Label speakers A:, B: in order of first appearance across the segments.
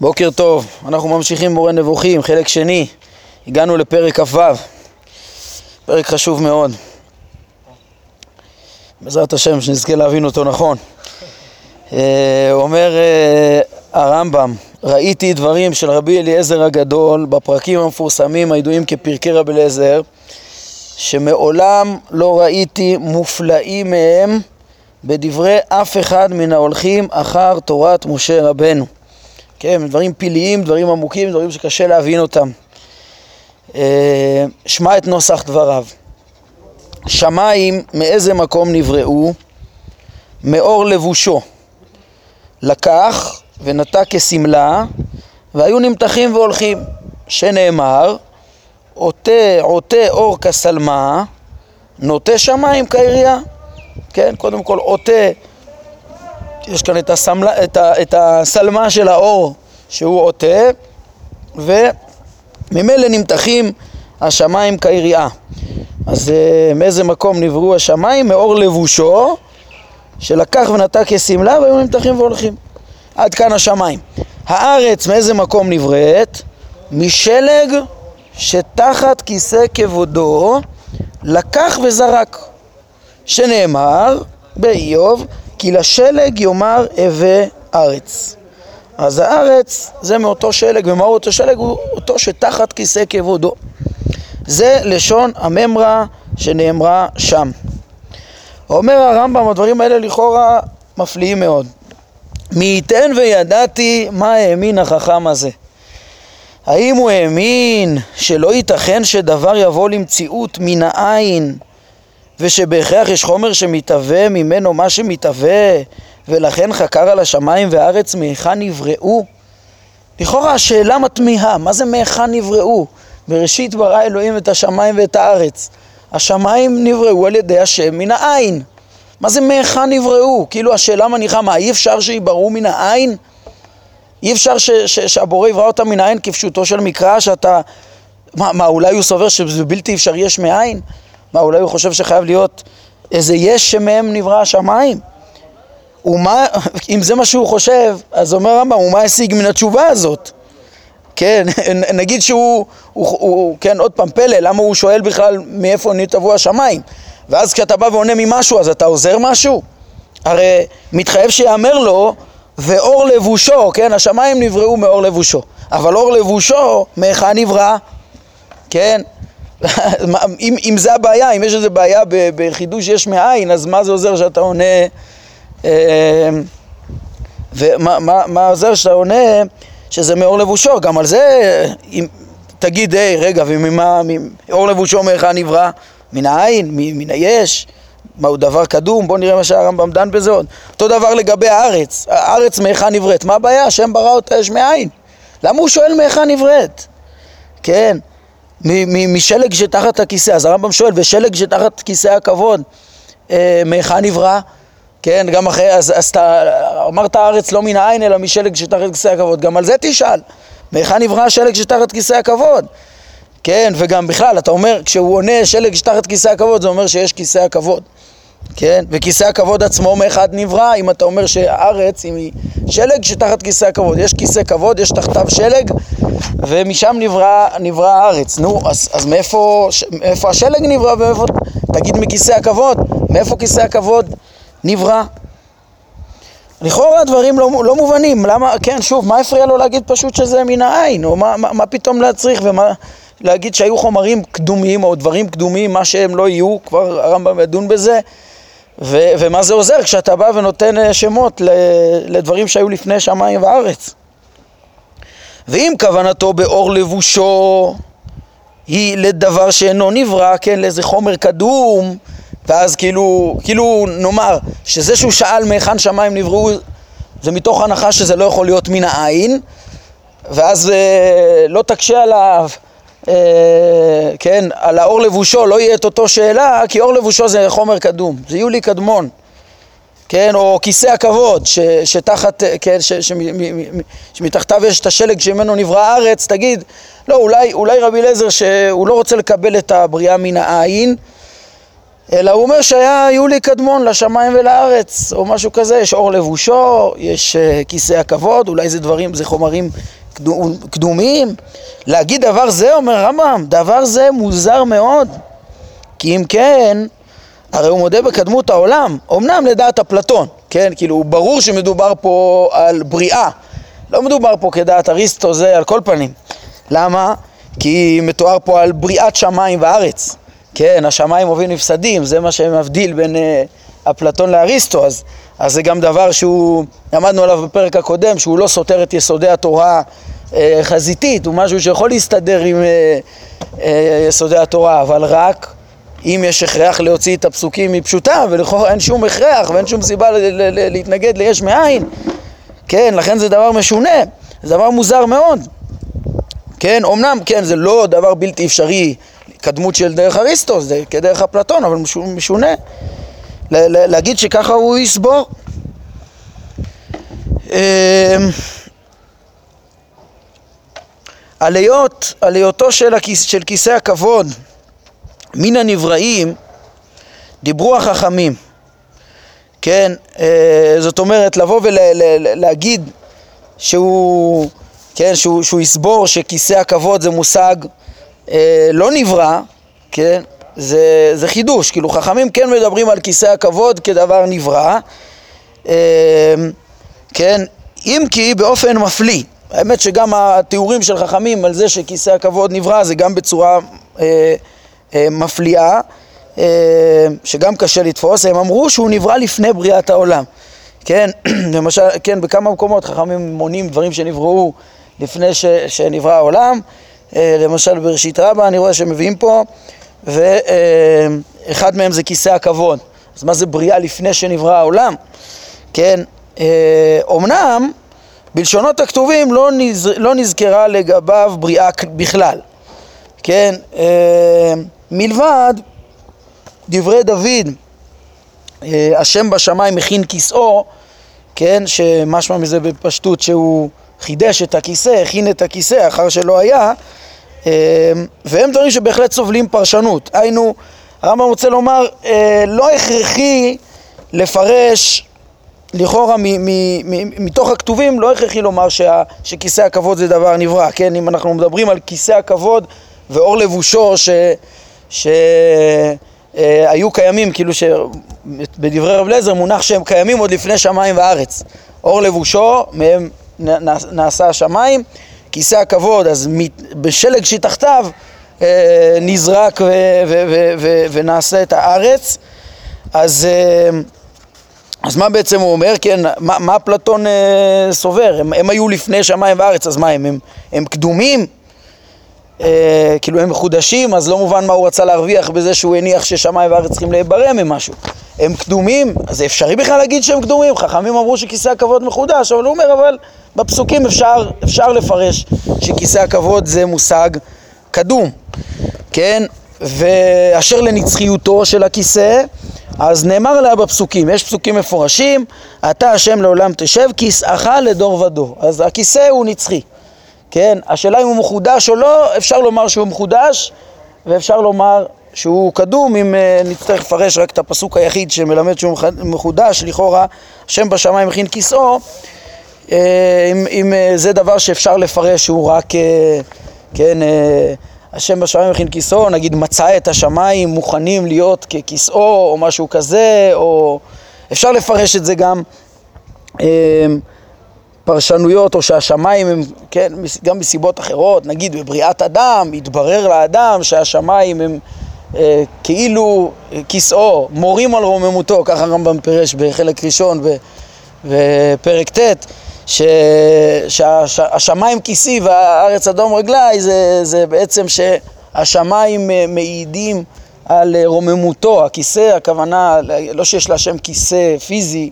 A: בוקר טוב, אנחנו ממשיכים מורה נבוכים, חלק שני, הגענו לפרק כ"ו, פרק חשוב מאוד. בעזרת השם שנזכה להבין אותו נכון. אה, אומר אה, הרמב"ם, ראיתי דברים של רבי אליעזר הגדול בפרקים המפורסמים הידועים כפרקי רבי אליעזר, שמעולם לא ראיתי מופלאים מהם בדברי אף אחד מן ההולכים אחר תורת משה רבנו. כן, דברים פלאיים, דברים עמוקים, דברים שקשה להבין אותם. אה, שמע את נוסח דבריו. שמיים מאיזה מקום נבראו? מאור לבושו. לקח ונטע כשמלה והיו נמתחים והולכים, שנאמר עוטה עוטה אור כשלמה נוטה שמיים כעירייה. כן, קודם כל עוטה יש כאן את, הסמלה, את, ה, את הסלמה של האור שהוא עוטה וממילא נמתחים השמיים כעירייה. אז uh, מאיזה מקום נבראו השמיים? מאור לבושו שלקח ונטע כשמלה והיו נמתחים והולכים. עד כאן השמיים. הארץ מאיזה מקום נבראת? משלג שתחת כיסא כבודו לקח וזרק. שנאמר באיוב כי לשלג יאמר הווה ארץ. אז הארץ זה מאותו שלג, ומהו אותו שלג? הוא אותו שתחת כיסא כבודו. זה לשון הממרה שנאמרה שם. אומר הרמב"ם, הדברים האלה לכאורה מפליאים מאוד. מי ייתן וידעתי מה האמין החכם הזה. האם הוא האמין שלא ייתכן שדבר יבוא למציאות מן העין ושבהכרח יש חומר שמתהווה ממנו מה שמתהווה ולכן חקר על השמיים והארץ מהיכן נבראו? לכאורה השאלה מתמיהה, מה זה מהיכן נבראו? בראשית ברא אלוהים את השמיים ואת הארץ. השמיים נבראו על ידי השם מן העין. מה זה מהיכן נבראו? כאילו השאלה מניחה, מה אי אפשר שיבראו מן העין? אי אפשר ש, ש, שהבורא יברא אותם מן העין כפשוטו של מקרא שאתה... מה, מה אולי הוא סובר שזה בלתי אפשרי יש מאין? מה, אולי הוא חושב שחייב להיות איזה יש שמהם נברא השמיים? ומה, אם זה מה שהוא חושב, אז אומר הרמב"ם, ומה השיג מן התשובה הזאת? כן, נגיד שהוא, הוא, הוא, כן, עוד פעם, פלא, למה הוא שואל בכלל מאיפה נתבעו השמיים? ואז כשאתה בא ועונה ממשהו, אז אתה עוזר משהו? הרי מתחייב שיאמר לו, ואור לבושו, כן, השמיים נבראו מאור לבושו, אבל אור לבושו, מהיכן נברא? כן, אם, אם זה הבעיה, אם יש איזו בעיה בחידוש יש מאין, אז מה זה עוזר שאתה עונה... אה, ומה מה, מה עוזר שאתה עונה שזה מאור לבושו? גם על זה, אם תגיד, היי, רגע, וממה, מאור לבושו מהיכן נברא? מן העין? מן היש? מה הוא דבר קדום? בואו נראה מה שהרמב"ם דן בזה עוד. אותו דבר לגבי הארץ, הארץ מהיכן נבראת? מה הבעיה? השם ברא אותה יש מאין. למה הוא שואל מהיכן נבראת? כן, משלג שתחת הכיסא, אז הרמב"ם שואל, ושלג שתחת כיסא הכבוד, אה, מהיכן נברא? כן, גם אחרי, אז, אז אתה אמרת הארץ לא מן העין אלא משלג שתחת כיסא הכבוד, גם על זה תשאל, מהיכן נברא השלג שתחת כיסא הכבוד? כן, וגם בכלל, אתה אומר, כשהוא עונה שלג שתחת כיסא הכבוד, זה אומר שיש כיסא הכבוד. כן? וכיסא הכבוד עצמו מאחד נברא, אם אתה אומר שהארץ היא שלג שתחת כיסא הכבוד. יש כיסא כבוד, יש תחתיו שלג, ומשם נברא, נברא הארץ. נו, אז, אז מאיפה, מאיפה השלג נברא ומאיפה, תגיד מכיסא הכבוד, מאיפה כיסא הכבוד נברא? לכאורה הדברים לא, לא מובנים, למה, כן, שוב, מה הפריע לו להגיד פשוט שזה מן העין, או מה, מה, מה פתאום להצריך ומה, להגיד שהיו חומרים קדומים או דברים קדומים, מה שהם לא יהיו, כבר הרמב"ם ידון בזה, ו- ומה זה עוזר כשאתה בא ונותן אה, שמות לדברים שהיו לפני שמיים וארץ. ואם כוונתו באור לבושו היא לדבר שאינו נברא, כן, לאיזה חומר קדום, ואז כאילו, כאילו נאמר שזה שהוא שאל מהיכן שמיים נבראו זה מתוך הנחה שזה לא יכול להיות מן העין, ואז אה, לא תקשה עליו כן, על האור לבושו לא יהיה את אותו שאלה, כי אור לבושו זה חומר קדום, זה יולי קדמון, כן, או כיסא הכבוד, ש, שתחת, כן, ש, ש, שמתחתיו יש את השלג שממנו נברא הארץ, תגיד, לא, אולי, אולי רבי אליעזר שהוא לא רוצה לקבל את הבריאה מן העין, אלא הוא אומר שהיו לי קדמון לשמיים ולארץ, או משהו כזה, יש אור לבושו, יש uh, כיסא הכבוד, אולי זה דברים, זה חומרים קדומים. להגיד דבר זה, אומר רמב"ם, דבר זה מוזר מאוד, כי אם כן, הרי הוא מודה בקדמות העולם, אמנם לדעת אפלטון, כן, כאילו ברור שמדובר פה על בריאה, לא מדובר פה כדעת אריסטו זה על כל פנים. למה? כי מתואר פה על בריאת שמיים וארץ. כן, השמיים הוביל נפסדים, זה מה שמבדיל בין uh, אפלטון לאריסטו, אז, אז זה גם דבר שהוא, למדנו עליו בפרק הקודם, שהוא לא סותר את יסודי התורה uh, חזיתית, הוא משהו שיכול להסתדר עם uh, יסודי התורה, אבל רק אם יש הכרח להוציא את הפסוקים מפשוטה, ולכאורה אין שום הכרח ואין שום סיבה להתנגד ליש מאין, כן, לכן זה דבר משונה, זה דבר מוזר מאוד. כן, אמנם, כן, זה לא דבר בלתי אפשרי, כדמות של דרך אריסטו, זה כדרך אפלטון, אבל משונה. להגיד שככה הוא יסבור. אמ, על היות, היותו של, הכיס, של כיסא הכבוד מן הנבראים, דיברו החכמים. כן, אה, זאת אומרת, לבוא ולהגיד שהוא, כן, שהוא, שהוא יסבור שכיסא הכבוד זה מושג אה, לא נברא, כן, זה, זה חידוש, כאילו חכמים כן מדברים על כיסא הכבוד כדבר נברא, אה, כן, אם כי באופן מפליא. האמת שגם התיאורים של חכמים על זה שכיסא הכבוד נברא זה גם בצורה אה, אה, מפליאה, אה, שגם קשה לתפוס, הם אמרו שהוא נברא לפני בריאת העולם. כן, למשל, כן, בכמה מקומות חכמים מונים דברים שנבראו לפני ש, שנברא העולם, אה, למשל בראשית רבה אני רואה שמביאים פה, ואחד מהם זה כיסא הכבוד. אז מה זה בריאה לפני שנברא העולם? כן, אומנם בלשונות הכתובים לא, נז, לא נזכרה לגביו בריאה בכלל, כן, מלבד דברי דוד, אה, השם בשמיים מכין כיסאו, כן, שמשמע מזה בפשטות שהוא חידש את הכיסא, הכין את הכיסא אחר שלא היה, אה, והם דברים שבהחלט סובלים פרשנות. היינו, הרמב"ם רוצה לומר, אה, לא הכרחי לפרש לכאורה מתוך הכתובים לא הכרחי לומר שה, שכיסא הכבוד זה דבר נברא, כן? אם אנחנו מדברים על כיסא הכבוד ואור לבושו ש... ש... אה, היו קיימים, כאילו שבדברי רב לזר מונח שהם קיימים עוד לפני שמיים וארץ. אור לבושו, מהם נעשה השמיים, כיסא הכבוד, אז בשלג שתחתיו אה, נזרק ונעשה את הארץ. אז, אה, אז מה בעצם הוא אומר? כן, מה, מה אפלטון סובר? הם, הם היו לפני שמיים וארץ, אז מה הם? הם, הם קדומים? אה, כאילו הם מחודשים, אז לא מובן מה הוא רצה להרוויח בזה שהוא הניח ששמיים וארץ צריכים להיברא ממשהו. הם קדומים, אז זה אפשרי בכלל להגיד שהם קדומים? חכמים אמרו שכיסא הכבוד מחודש, אבל הוא אומר, אבל בפסוקים אפשר, אפשר לפרש שכיסא הכבוד זה מושג קדום, כן? ואשר לנצחיותו של הכיסא, אז נאמר עליה בפסוקים, יש פסוקים מפורשים, אתה השם לעולם תשב, כיסאך לדור ודור. אז הכיסא הוא נצחי. כן? השאלה אם הוא מחודש או לא, אפשר לומר שהוא מחודש ואפשר לומר שהוא קדום אם uh, נצטרך לפרש רק את הפסוק היחיד שמלמד שהוא מחודש, לכאורה השם בשמיים הכין כיסאו, uh, אם, אם uh, זה דבר שאפשר לפרש שהוא רק, uh, כן, uh, השם בשמיים הכין כיסאו, נגיד מצא את השמיים מוכנים להיות ככיסאו או משהו כזה, או אפשר לפרש את זה גם uh, פרשנויות או שהשמיים הם, כן, גם מסיבות אחרות, נגיד בבריאת אדם, התברר לאדם שהשמיים הם אה, כאילו אה, כיסאו, מורים על רוממותו, ככה הרמב"ם פירש בחלק ראשון בפרק ט', שהשמיים כיסי והארץ אדום רגליי זה, זה בעצם שהשמיים אה, מעידים על אה, רוממותו, הכיסא, הכוונה, לא שיש להשם כיסא פיזי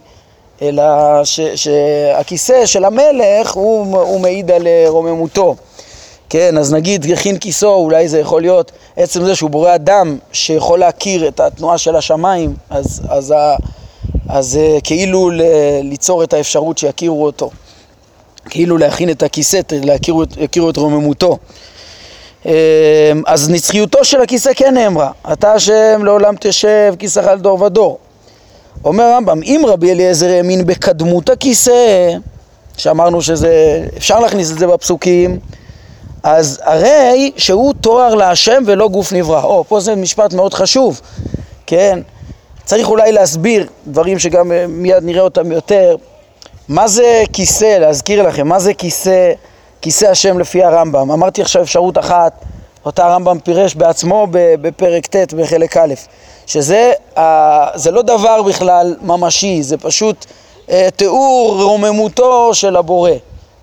A: אלא ש, שהכיסא של המלך הוא, הוא מעיד על אה, רוממותו. כן, אז נגיד הכין כיסו, אולי זה יכול להיות עצם זה שהוא בורא אדם שיכול להכיר את התנועה של השמיים, אז, אז, אז אה, כאילו ליצור את האפשרות שיכירו אותו. כאילו להכין את הכיסא, להכירו, את רוממותו. אז נצחיותו של הכיסא כן נאמרה, אתה השם לעולם תשב כיסאך על דור ודור. אומר הרמב"ם, אם רבי אליעזר האמין בקדמות הכיסא, שאמרנו שזה, אפשר להכניס את זה בפסוקים, אז הרי שהוא תואר להשם ולא גוף נברא. או, פה זה משפט מאוד חשוב, כן? צריך אולי להסביר דברים שגם אה, מיד נראה אותם יותר. מה זה כיסא, להזכיר לכם, מה זה כיסא, כיסא השם לפי הרמב"ם? אמרתי עכשיו אפשרות אחת, אותה הרמב"ם פירש בעצמו בפרק ט' בחלק א', שזה זה לא דבר בכלל ממשי, זה פשוט אה, תיאור רוממותו של הבורא,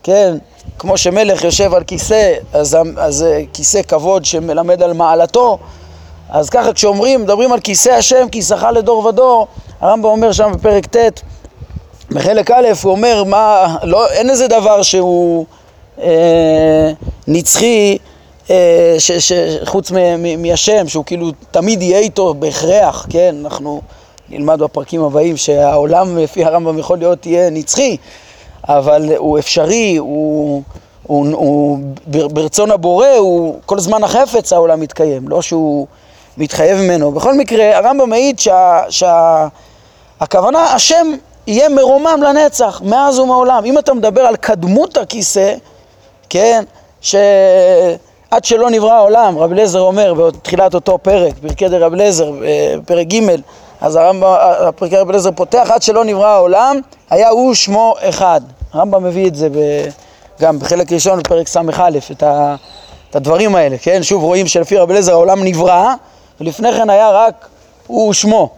A: כן? כמו שמלך יושב על כיסא, אז, אז אה, כיסא כבוד שמלמד על מעלתו, אז ככה כשאומרים, מדברים על כיסא השם, כיסאך לדור ודור, הרמב"ם אומר שם בפרק ט', בחלק א', הוא אומר, מה, לא, אין איזה דבר שהוא אה, נצחי ש, ש, חוץ מהשם, שהוא כאילו תמיד יהיה איתו בהכרח, כן, אנחנו נלמד בפרקים הבאים שהעולם לפי הרמב"ם יכול להיות יהיה נצחי, אבל הוא אפשרי, הוא, הוא, הוא ברצון הבורא, הוא כל זמן החפץ העולם מתקיים, לא שהוא מתחייב ממנו. בכל מקרה, הרמב"ם מעיד שהכוונה, שה, השם יהיה מרומם לנצח, מאז ומעולם. אם אתה מדבר על קדמות הכיסא, כן, שעד שלא נברא העולם, רב אליעזר אומר בתחילת אותו פרק, פרקי דה רב אליעזר, אה, פרק ג', אז הרמב"ם, פרקי רב אליעזר פותח, עד שלא נברא העולם, היה הוא שמו אחד. הרמב"ם מביא את זה ב, גם בחלק ראשון, בפרק ס"א, את, את הדברים האלה, כן? שוב רואים שלפי רב אליעזר העולם נברא, ולפני כן היה רק הוא שמו.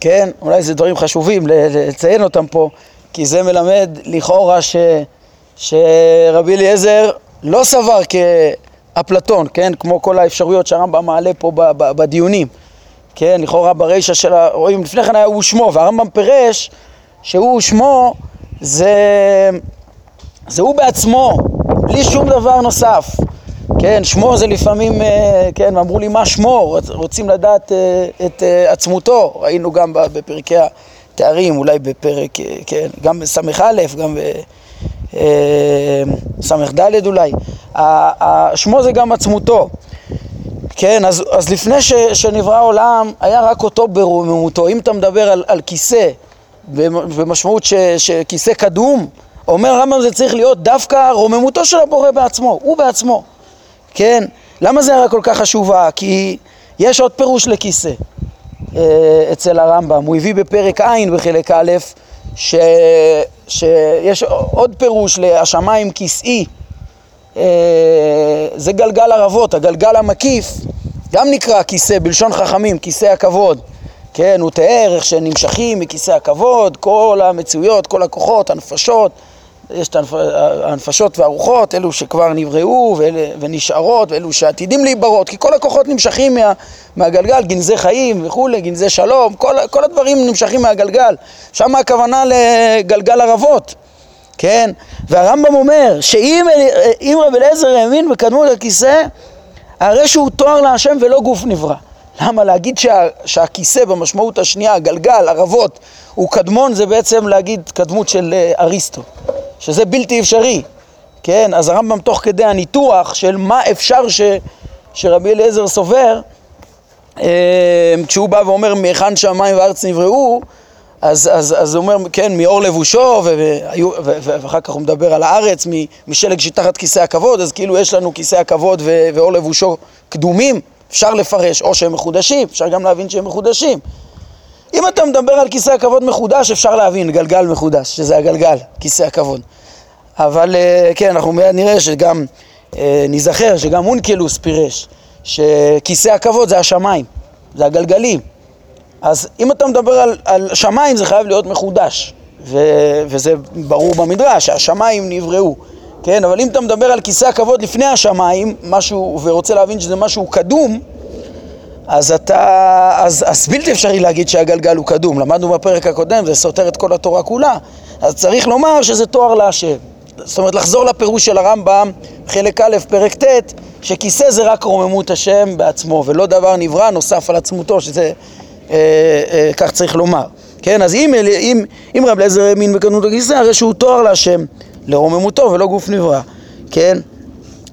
A: כן? אולי זה דברים חשובים לציין אותם פה, כי זה מלמד לכאורה ש, שרבי אליעזר לא סבר כאפלטון, כן? כמו כל האפשרויות שהרמב"ם מעלה פה בדיונים. כן, לכאורה ברישא של ה... רואים, לפני כן היה הוא שמו, והרמב"ם פירש שהוא שמו זה, זה הוא בעצמו, בלי שום דבר נוסף. כן, שמו זה לפעמים, אה, כן, אמרו לי מה שמו, רוצים לדעת אה, את אה, עצמותו, ראינו גם בפרקי התארים, אולי בפרק, כן, גם בס"א, גם בס"ד אולי, שמו זה גם עצמותו, כן, אז, אז לפני ש, שנברא העולם היה רק אותו ברוממותו, אם אתה מדבר על, על כיסא, במשמעות ש, שכיסא קדום, אומר הרמב"ם זה צריך להיות דווקא רוממותו של הבורא בעצמו, הוא בעצמו. כן? למה זה היה כל כך חשובה? כי יש עוד פירוש לכיסא אצל הרמב"ם, הוא הביא בפרק ע' בחלק א', ש... שיש עוד פירוש להשמיים כיסאי, אה, זה גלגל ערבות, הגלגל המקיף, גם נקרא כיסא, בלשון חכמים, כיסא הכבוד. כן, הוא תיאר איך שנמשכים מכיסא הכבוד, כל המצויות, כל הכוחות, הנפשות, יש את הנפשות והרוחות, אלו שכבר נבראו ונשארות, ואלו שעתידים להיברות, כי כל הכוחות נמשכים מה, מהגלגל, גנזי חיים וכולי, גנזי שלום, כל, כל הדברים נמשכים מהגלגל. שם הכוונה לגלגל ערבות, כן? והרמב"ם אומר שאם רב אליעזר האמין בקדמות הכיסא, הרי שהוא תואר להשם ולא גוף נברא. למה להגיד שה, שהכיסא במשמעות השנייה, הגלגל, ערבות, הוא קדמון, זה בעצם להגיד קדמות של אה, אריסטו. שזה בלתי אפשרי, כן? אז הרמב"ם תוך כדי הניתוח של מה אפשר ש, שרבי אליעזר סובר, אה, כשהוא בא ואומר מהיכן שהמים והארץ נבראו, אז, אז, אז הוא אומר, כן, מאור לבושו, ואחר כך הוא מדבר על הארץ, משלג שתחת כיסא הכבוד, אז כאילו יש לנו כיסא הכבוד ואור לבושו קדומים, אפשר לפרש, או שהם מחודשים, אפשר גם להבין שהם מחודשים. אם אתה מדבר על כיסא הכבוד מחודש, אפשר להבין, גלגל מחודש, שזה הגלגל, כיסא הכבוד. אבל אה, כן, אנחנו מיד נראה שגם, אה, ניזכר שגם אונקלוס פירש שכיסא הכבוד זה השמיים, זה הגלגלים. אז אם אתה מדבר על, על שמיים זה חייב להיות מחודש, ו, וזה ברור במדרש, שהשמיים נבראו, כן? אבל אם אתה מדבר על כיסא הכבוד לפני השמיים, משהו, ורוצה להבין שזה משהו קדום, אז אתה, אז, אז בלתי אפשרי להגיד שהגלגל הוא קדום, למדנו בפרק הקודם, זה סותר את כל התורה כולה, אז צריך לומר שזה תואר להשם. זאת אומרת, לחזור לפירוש של הרמב"ם, חלק א', פרק ט', שכיסא זה רק רוממות השם בעצמו, ולא דבר נברא נוסף על עצמותו, שזה, אה, אה, כך צריך לומר. כן, אז אם, אם, אם רב אליעזר האמין בקדמות הכיסא, הרי שהוא תואר להשם, לרוממותו ולא גוף נברא, כן?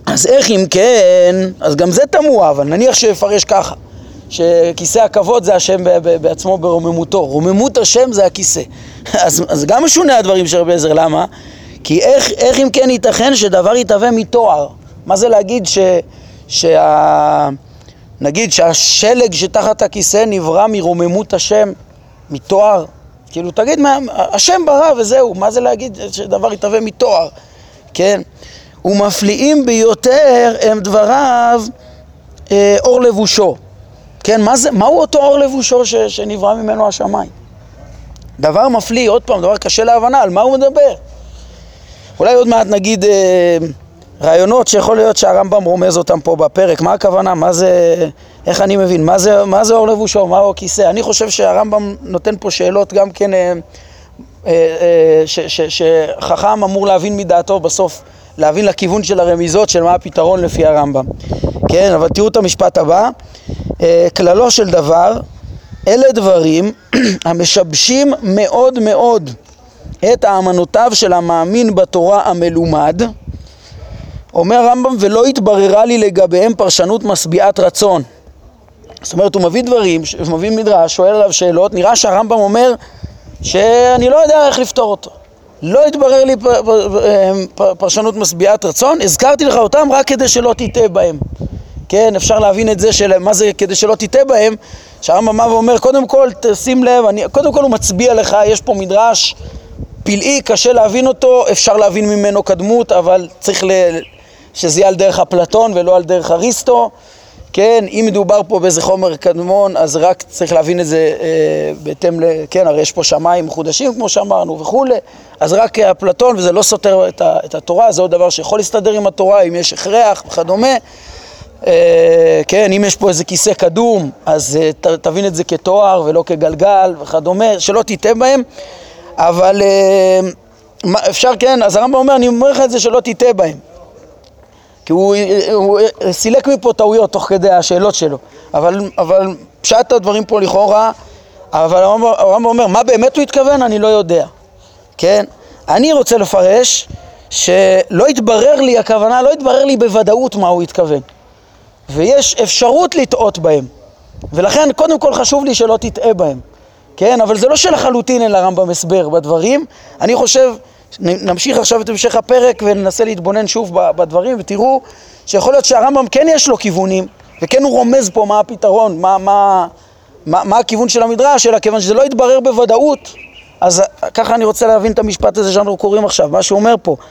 A: אז איך אם כן, אז גם זה תמוה, אבל נניח שיפרש ככה, שכיסא הכבוד זה השם בעצמו ברוממותו, רוממות השם זה הכיסא. אז, אז גם משונה הדברים של רבי עזר, למה? כי איך, איך אם כן ייתכן שדבר יתהווה מתואר? מה זה להגיד ש... שה... נגיד שהשלג שתחת הכיסא נברא מרוממות השם, מתואר? כאילו, תגיד, מה, השם ברא וזהו, מה זה להגיד שדבר יתהווה מתואר? כן? ומפליאים ביותר הם דבריו אה, אור לבושו. כן, מה זה, מהו אותו אור לבושו ש, שנברא ממנו השמיים? דבר מפליא, עוד פעם, דבר קשה להבנה, על מה הוא מדבר? אולי עוד מעט נגיד אה, רעיונות שיכול להיות שהרמב"ם רומז אותם פה בפרק, מה הכוונה, מה זה, איך אני מבין, מה זה, מה זה אור לבושו, מהו הכיסא? אני חושב שהרמב"ם נותן פה שאלות גם כן, אה, אה, אה, שחכם אמור להבין מדעתו בסוף, להבין לכיוון של הרמיזות של מה הפתרון לפי הרמב"ם. כן, אבל תראו את המשפט הבא, אה, כללו של דבר, אלה דברים המשבשים מאוד מאוד את האמנותיו של המאמין בתורה המלומד, אומר הרמב"ם, ולא התבררה לי לגביהם פרשנות משביעת רצון. זאת אומרת, הוא מביא דברים, הוא מביא מדרש, שואל עליו שאלות, נראה שהרמב"ם אומר שאני לא יודע איך לפתור אותו. לא התברר לי פרשנות משביעת רצון, הזכרתי לך אותם רק כדי שלא תטעה בהם. כן, אפשר להבין את זה של מה זה כדי שלא תטעה בהם, שהרמב"ם בא ואומר, קודם כל תשים לב, אני, קודם כל הוא מצביע לך, יש פה מדרש פלאי, קשה להבין אותו, אפשר להבין ממנו קדמות, אבל צריך ל... שזה יהיה על דרך אפלטון ולא על דרך אריסטו. כן, אם מדובר פה באיזה חומר קדמון, אז רק צריך להבין את זה אה, בהתאם ל... כן, הרי יש פה שמיים מחודשים, כמו שאמרנו, וכולי, אז רק אפלטון, וזה לא סותר את, ה, את התורה, זה עוד דבר שיכול להסתדר עם התורה, אם יש הכרח וכדומה. אה, כן, אם יש פה איזה כיסא קדום, אז אה, ת, תבין את זה כתואר ולא כגלגל וכדומה, שלא תטעה בהם, אבל אה, אפשר, כן, אז הרמב"ם אומר, אני אומר לך את זה שלא תטעה בהם. כי הוא, הוא סילק מפה טעויות תוך כדי השאלות שלו, אבל, אבל פשט הדברים פה לכאורה, אבל הרמב"ם אומר, מה באמת הוא התכוון? אני לא יודע, כן? אני רוצה לפרש שלא התברר לי, הכוונה לא התברר לי בוודאות מה הוא התכוון, ויש אפשרות לטעות בהם, ולכן קודם כל חשוב לי שלא תטעה בהם, כן? אבל זה לא שלחלוטין אין לרמב"ם הסבר בדברים, אני חושב נמשיך עכשיו את המשך הפרק וננסה להתבונן שוב בדברים ותראו שיכול להיות שהרמב"ם כן יש לו כיוונים וכן הוא רומז פה מה הפתרון, מה, מה, מה, מה הכיוון של המדרש, אלא כיוון שזה לא יתברר בוודאות. אז ככה אני רוצה להבין את המשפט הזה שאנחנו קוראים עכשיו, מה שהוא אומר פה. אה,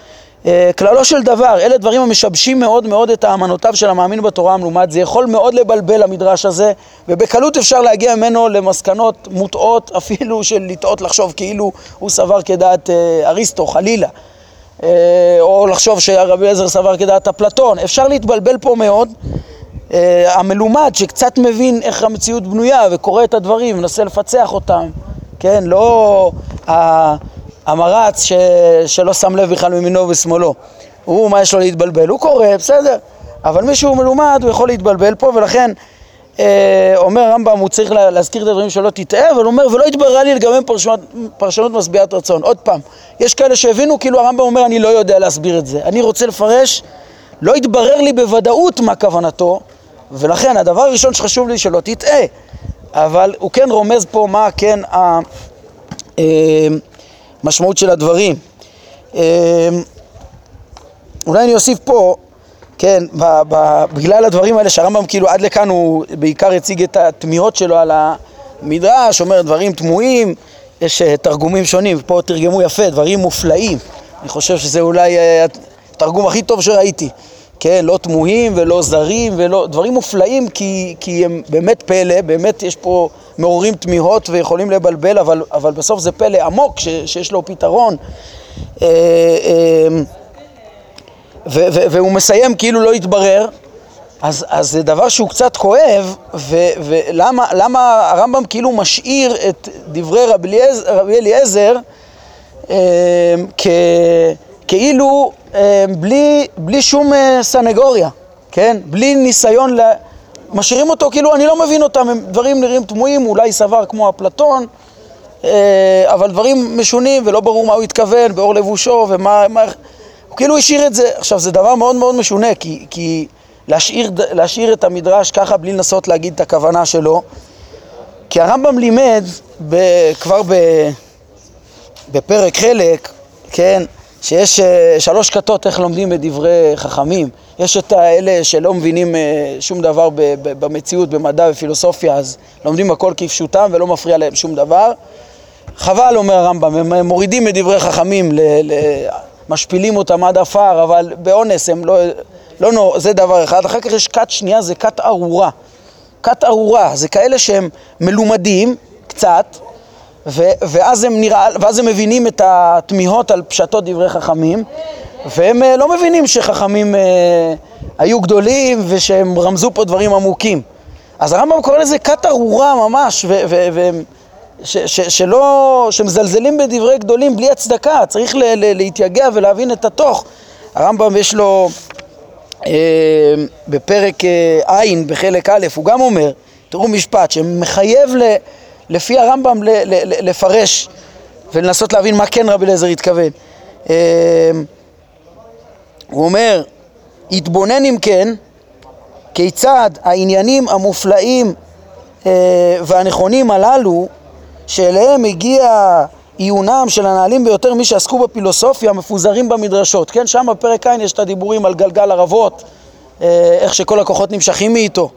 A: כללו של דבר, אלה דברים המשבשים מאוד מאוד את האמנותיו של המאמין בתורה המלומד, זה יכול מאוד לבלבל המדרש הזה, ובקלות אפשר להגיע ממנו למסקנות מוטעות, אפילו של לטעות לחשוב כאילו הוא סבר כדעת אה, אריסטו, חלילה, אה, או לחשוב שרבי עזר סבר כדעת אפלטון, אפשר להתבלבל פה מאוד. המלומד שקצת מבין איך המציאות בנויה וקורא את הדברים, מנסה לפצח אותם, כן, לא המרץ ש... שלא שם לב בכלל מימינו ושמאלו. הוא, מה יש לו להתבלבל? הוא קורא, בסדר. אבל מי שהוא מלומד, הוא יכול להתבלבל פה, ולכן אה, אומר הרמב"ם, הוא צריך להזכיר את הדברים שלא תטעה, אבל הוא אומר, ולא התבררה לי לגבי פרשנות, פרשנות משביעת רצון. עוד פעם, יש כאלה שהבינו, כאילו הרמב"ם אומר, אני לא יודע להסביר את זה. אני רוצה לפרש, לא התברר לי בוודאות מה כוונתו, ולכן הדבר הראשון שחשוב לי שלא תטעה. אבל הוא כן רומז פה מה כן ה... אה, המשמעות של הדברים. אמ, אולי אני אוסיף פה, כן, ב, ב, בגלל הדברים האלה שהרמב"ם כאילו עד לכאן הוא בעיקר הציג את התמיהות שלו על המדרש, אומר דברים תמוהים, יש אה, תרגומים שונים, פה תרגמו יפה, דברים מופלאים, אני חושב שזה אולי אה, התרגום הכי טוב שראיתי, כן, לא תמוהים ולא זרים ולא, דברים מופלאים כי, כי הם באמת פלא, באמת יש פה מעוררים תמיהות ויכולים לבלבל, אבל, אבל בסוף זה פלא עמוק ש, שיש לו פתרון. אה, אה, ו, ו, והוא מסיים כאילו לא יתברר, אז, אז זה דבר שהוא קצת כואב, ו, ולמה הרמב"ם כאילו משאיר את דברי רבי אליעזר אה, כ, כאילו בלי, בלי שום סנגוריה, כן? בלי ניסיון משאירים אותו כאילו אני לא מבין אותם, הם דברים נראים תמוהים, אולי סבר כמו אפלטון, אה, אבל דברים משונים ולא ברור מה הוא התכוון, באור לבושו ומה... מה, הוא כאילו השאיר את זה, עכשיו זה דבר מאוד מאוד משונה, כי, כי להשאיר, להשאיר את המדרש ככה בלי לנסות להגיד את הכוונה שלו, כי הרמב"ם לימד ב, כבר ב, בפרק חלק, כן, שיש אה, שלוש כתות איך לומדים בדברי חכמים. יש את האלה שלא מבינים אה, שום דבר במציאות, במדע ופילוסופיה, אז לומדים הכל כפשוטם ולא מפריע להם שום דבר. חבל, אומר הרמב"ם, הם מורידים את דברי חכמים, משפילים אותם עד עפר, אבל באונס הם לא... לא נו, זה דבר אחד. אחר כך יש כת שנייה, זה כת ארורה. כת ארורה, זה כאלה שהם מלומדים קצת, ו- ואז, הם נראה, ואז הם מבינים את התמיהות על פשטות דברי חכמים, והם uh, לא מבינים שחכמים uh, היו גדולים ושהם רמזו פה דברים עמוקים. אז הרמב"ם קורא לזה כת ארורה ממש, ו- ו- ו- ש- ש- שלא, שמזלזלים בדברי גדולים בלי הצדקה, צריך ל- ל- להתייגע ולהבין את התוך. הרמב"ם יש לו אה, בפרק אה, ע' בחלק א', הוא גם אומר, תראו משפט, שמחייב ל- לפי הרמב"ם ל- ל- לפרש ולנסות להבין מה כן רבי אליעזר התכוון. אה, הוא אומר, התבונן אם כן, כיצד העניינים המופלאים אה, והנכונים הללו, שאליהם הגיע עיונם של הנעלים ביותר מי שעסקו בפילוסופיה מפוזרים במדרשות, כן? שם בפרק ע' יש את הדיבורים על גלגל ערבות, אה, איך שכל הכוחות נמשכים מאיתו,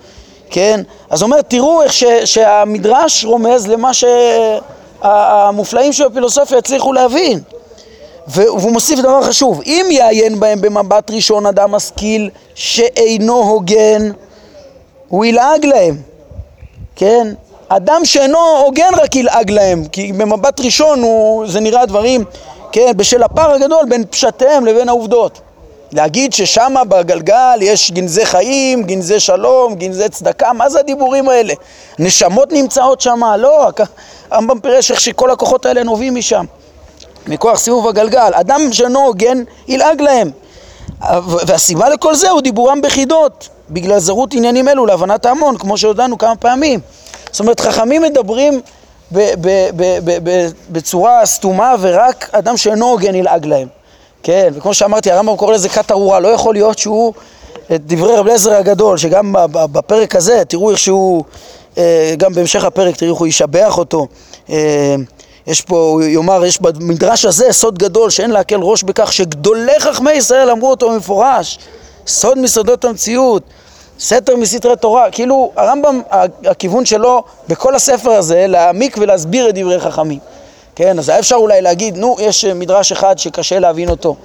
A: כן? אז אומר, תראו איך ש, שהמדרש רומז למה שהמופלאים של הפילוסופיה הצליחו להבין. והוא מוסיף דבר חשוב, אם יעיין בהם במבט ראשון אדם משכיל שאינו הוגן, הוא ילעג להם, כן? אדם שאינו הוגן רק ילעג להם, כי במבט ראשון הוא, זה נראה דברים, כן, בשל הפער הגדול בין פשטיהם לבין העובדות. להגיד ששם בגלגל יש גנזי חיים, גנזי שלום, גנזי צדקה, מה זה הדיבורים האלה? נשמות נמצאות שם? לא, הרמב"ם פירש איך שכל הכוחות האלה נובעים משם, מכוח סיבוב הגלגל. אדם שאינו הוגן ילעג להם. והסיבה לכל זה הוא דיבורם בחידות, בגלל זרות עניינים אלו להבנת ההמון, כמו שהודענו כמה פעמים. זאת אומרת, חכמים מדברים בצורה סתומה ורק אדם שאינו הוגן ילעג להם. כן, וכמו שאמרתי, הרמב"ם קורא לזה כת ארורה, לא יכול להיות שהוא, את דברי רב אליעזר הגדול, שגם בפרק הזה, תראו איך שהוא, אה, גם בהמשך הפרק, תראו איך הוא ישבח אותו. אה, יש פה, הוא יאמר, יש במדרש הזה סוד גדול שאין להקל ראש בכך שגדולי חכמי ישראל אמרו אותו במפורש, סוד מסודות המציאות. סתר מסתרי תורה, כאילו הרמב"ם, הכיוון שלו בכל הספר הזה להעמיק ולהסביר את דברי חכמים. כן, אז אפשר אולי להגיד, נו, יש מדרש אחד שקשה להבין אותו.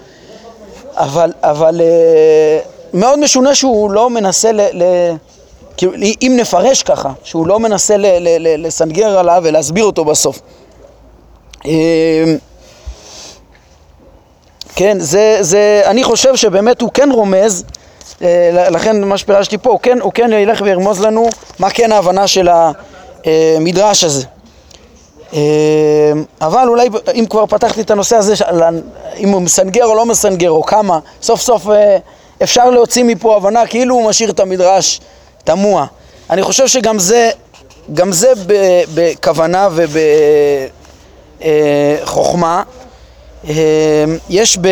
A: אבל, אבל אה, מאוד משונה שהוא לא מנסה, ל, ל, כאילו, אם נפרש ככה, שהוא לא מנסה ל, ל, ל, לסנגר עליו ולהסביר אותו בסוף. אה, כן, זה, זה, אני חושב שבאמת הוא כן רומז אה, לכן מה שפירשתי פה, הוא כן, הוא כן ילך וירמוז לנו מה כן ההבנה של המדרש הזה. אה, אבל אולי אם כבר פתחתי את הנושא הזה, אם הוא מסנגר או לא מסנגר או כמה, סוף סוף אה, אפשר להוציא מפה הבנה כאילו הוא משאיר את המדרש תמוה. אני חושב שגם זה, גם זה בכוונה ובחוכמה. יש ב...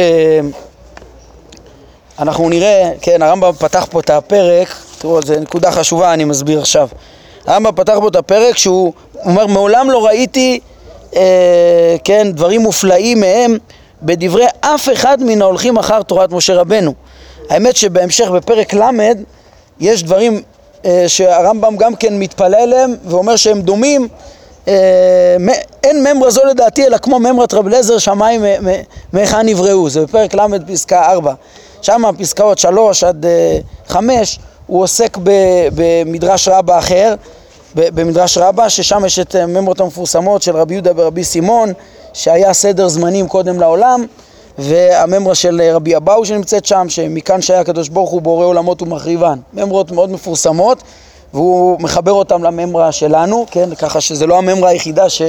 A: אנחנו נראה, כן, הרמב"ם פתח פה את הפרק, תראו, זו נקודה חשובה, אני מסביר עכשיו. הרמב"ם פתח פה את הפרק שהוא אומר, מעולם לא ראיתי, אה, כן, דברים מופלאים מהם בדברי אף אחד מן ההולכים אחר תורת משה רבנו. האמת שבהמשך בפרק ל' יש דברים אה, שהרמב"ם גם כן מתפלא אליהם ואומר שהם דומים אה, אין ממרה זו לדעתי אלא כמו ממרת רב אליעזר שמיים מהיכן נבראו, זה בפרק ל' פסקה 4 שם פסקאות שלוש עד אה, חמש הוא עוסק במדרש רבה אחר, במדרש רבה, ששם יש את הממרות המפורסמות של רבי יהודה ורבי סימון, שהיה סדר זמנים קודם לעולם, והממרה של רבי אבאו שנמצאת שם, שמכאן שהיה הקדוש ברוך הוא בורא עולמות ומחריבן. ממרות מאוד מפורסמות, והוא מחבר אותם לממרה שלנו, כן, ככה שזה לא הממרה היחידה ש,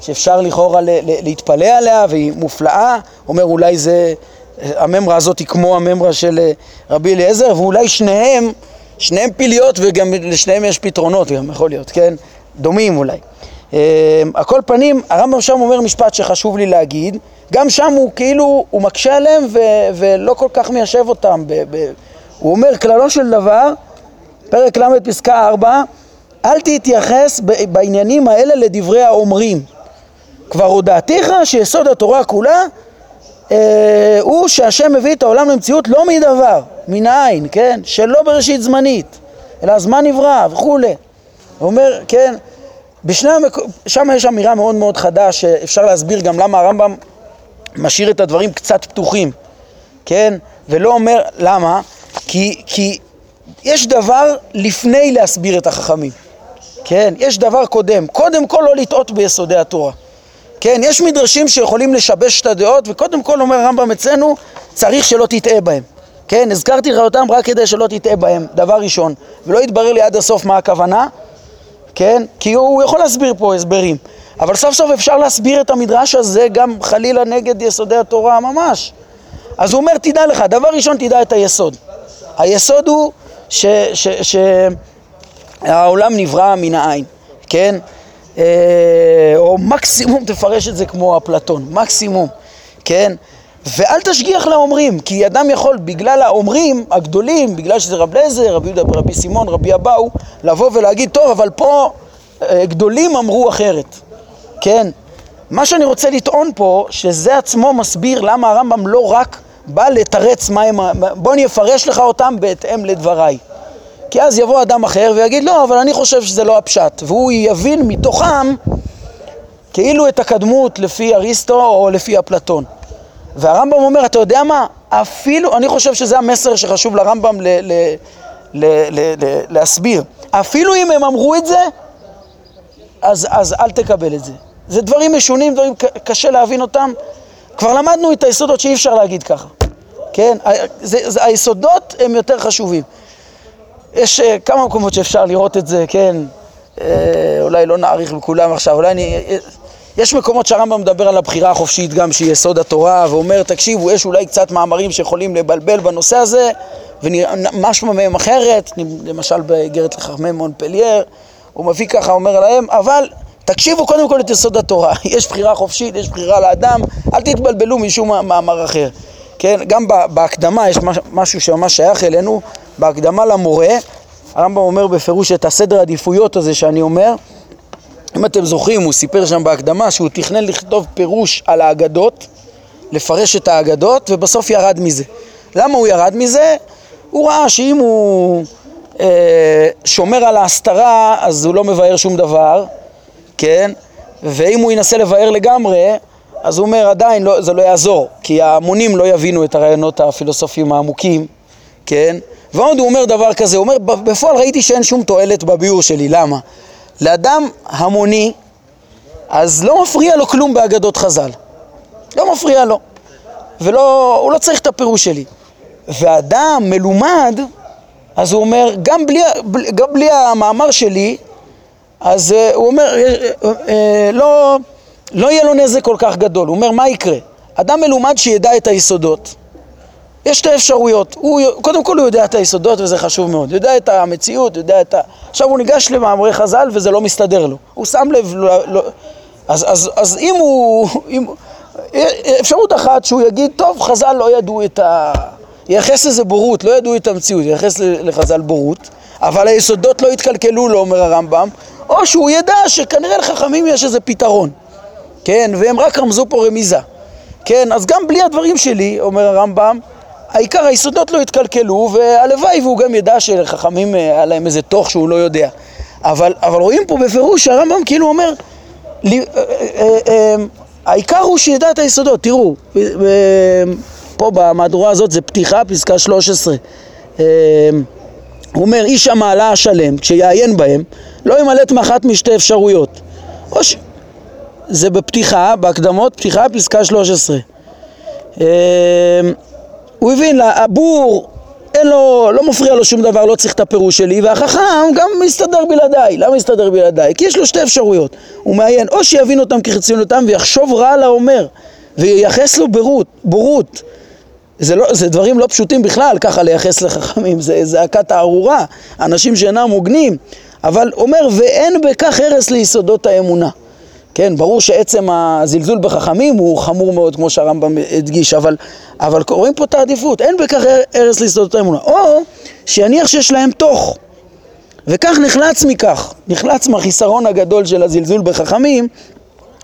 A: שאפשר לכאורה להתפלא עליה, והיא מופלאה, אומר אולי זה הממרה הזאת היא כמו הממרה של אה, רבי אליעזר, ואולי שניהם, שניהם פיליות וגם לשניהם יש פתרונות גם יכול להיות, כן? דומים אולי. על כל פנים, הרמב"ם שם אומר משפט שחשוב לי להגיד, גם שם הוא כאילו, הוא מקשה עליהם ו- ולא כל כך מיישב אותם. ב- ב- הוא אומר, כללו של דבר, פרק ל' פסקה 4, אל תתייחס בעניינים האלה לדברי האומרים. כבר הודעתיך שיסוד התורה כולה הוא שהשם מביא את העולם למציאות לא מדבר, מן העין, כן? שלא בראשית זמנית, אלא הזמן נברא וכולי. הוא אומר, כן, בשני המקומות, שם יש אמירה מאוד מאוד חדה שאפשר להסביר גם למה הרמב"ם משאיר את הדברים קצת פתוחים, כן? ולא אומר, למה? כי, כי יש דבר לפני להסביר את החכמים, כן? יש דבר קודם. קודם כל לא לטעות ביסודי התורה. כן, יש מדרשים שיכולים לשבש את הדעות, וקודם כל אומר הרמב"ם אצלנו, צריך שלא תטעה בהם. כן, הזכרתי לך אותם רק כדי שלא תטעה בהם, דבר ראשון. ולא יתברר לי עד הסוף מה הכוונה, כן? כי הוא יכול להסביר פה הסברים. אבל סוף סוף אפשר להסביר את המדרש הזה גם חלילה נגד יסודי התורה ממש. אז הוא אומר, תדע לך, דבר ראשון תדע את היסוד. היסוד הוא שהעולם נברא מן העין, כן? אה, או מקסימום תפרש את זה כמו אפלטון, מקסימום, כן? ואל תשגיח לאומרים, כי אדם יכול בגלל האומרים הגדולים, בגלל שזה רב לזר, רבי יהודה, רבי סימון, רבי אבאו, לבוא ולהגיד, טוב, אבל פה אה, גדולים אמרו אחרת, כן? מה שאני רוצה לטעון פה, שזה עצמו מסביר למה הרמב"ם לא רק בא לתרץ מה הם, בוא אני אפרש לך אותם בהתאם לדבריי. כי אז יבוא אדם אחר ויגיד, לא, אבל אני חושב שזה לא הפשט, והוא יבין מתוכם כאילו את הקדמות לפי אריסטו או לפי אפלטון. והרמב"ם אומר, אתה יודע מה? אפילו, אני חושב שזה המסר שחשוב לרמב"ם ל- ל- ל- ל- ל- להסביר. אפילו אם הם אמרו את זה, אז, אז אל תקבל את זה. זה דברים משונים, דברים קשה להבין אותם. כבר למדנו את היסודות שאי אפשר להגיד ככה. כן? זה, זה, היסודות הם יותר חשובים. יש uh, כמה מקומות שאפשר לראות את זה, כן? Uh, אולי לא נאריך בכולם עכשיו, אולי אני... יש מקומות שהרמב"ם מדבר על הבחירה החופשית גם שהיא יסוד התורה ואומר תקשיבו יש אולי קצת מאמרים שיכולים לבלבל בנושא הזה ומשמע מהם אחרת למשל באגרת לחכמי מונפלייר הוא מביא ככה אומר להם אבל תקשיבו קודם כל את יסוד התורה יש בחירה חופשית יש בחירה לאדם אל תתבלבלו משום מאמר אחר כן גם בהקדמה יש משהו שממש שייך אלינו בהקדמה למורה הרמב"ם אומר בפירוש את הסדר עדיפויות הזה שאני אומר אם אתם זוכרים, הוא סיפר שם בהקדמה שהוא תכנן לכתוב פירוש על האגדות, לפרש את האגדות, ובסוף ירד מזה. למה הוא ירד מזה? הוא ראה שאם הוא אה, שומר על ההסתרה, אז הוא לא מבאר שום דבר, כן? ואם הוא ינסה לבאר לגמרי, אז הוא אומר עדיין לא, זה לא יעזור, כי ההמונים לא יבינו את הרעיונות הפילוסופיים העמוקים, כן? ועוד הוא אומר דבר כזה, הוא אומר בפועל ראיתי שאין שום תועלת בביאור שלי, למה? לאדם המוני, אז לא מפריע לו כלום באגדות חז"ל. לא מפריע לו. והוא לא צריך את הפירוש שלי. ואדם מלומד, אז הוא אומר, גם בלי, גם בלי המאמר שלי, אז uh, הוא אומר, uh, uh, לא, לא יהיה לו נזק כל כך גדול. הוא אומר, מה יקרה? אדם מלומד שידע את היסודות, יש שתי אפשרויות, הוא, קודם כל הוא יודע את היסודות וזה חשוב מאוד, יודע את המציאות, יודע את ה... עכשיו הוא ניגש למאמרי חז"ל וזה לא מסתדר לו, הוא שם לב, לא, לא... אז, אז, אז אם הוא... אם... אפשרות אחת שהוא יגיד, טוב, חז"ל לא ידעו את ה... ייחס לזה בורות, לא ידעו את המציאות, ייחס לחז"ל בורות, אבל היסודות לא התקלקלו לו, אומר הרמב"ם, או שהוא ידע שכנראה לחכמים יש איזה פתרון, כן, והם רק רמזו פה רמיזה, כן, אז גם בלי הדברים שלי, אומר הרמב"ם, העיקר היסודות לא התקלקלו, והלוואי והוא גם ידע שלחכמים אה, היה להם איזה תוך שהוא לא יודע. אבל, אבל רואים פה בפירוש שהרמב"ם כאילו אומר, לי, אה, אה, העיקר הוא שידע את היסודות, תראו, פה במהדורה הזאת זה פתיחה, פסקה 13. הוא אומר, איש המעלה השלם, כשיעיין בהם, לא ימלט מאחת משתי אפשרויות. ש... זה בפתיחה, בהקדמות, פתיחה, פסקה 13. הוא הבין, הבור, אין לו, לא מפריע לו שום דבר, לא צריך את הפירוש שלי, והחכם גם מסתדר בלעדיי. למה מסתדר בלעדיי? כי יש לו שתי אפשרויות. הוא מעיין, או שיבין אותם כחציונותם ויחשוב רע על האומר, וייחס לו בורות, בורות. זה, לא, זה דברים לא פשוטים בכלל, ככה לייחס לחכמים, זה זעקת הארורה, אנשים שאינם הוגנים. אבל אומר, ואין בכך הרס ליסודות האמונה. כן, ברור שעצם הזלזול בחכמים הוא חמור מאוד, כמו שהרמב"ם הדגיש, אבל, אבל רואים פה את העדיפות, אין בכך הרס ליסודות האמונה. או שיניח שיש להם תוך, וכך נחלץ מכך, נחלץ מהחיסרון הגדול של הזלזול בחכמים,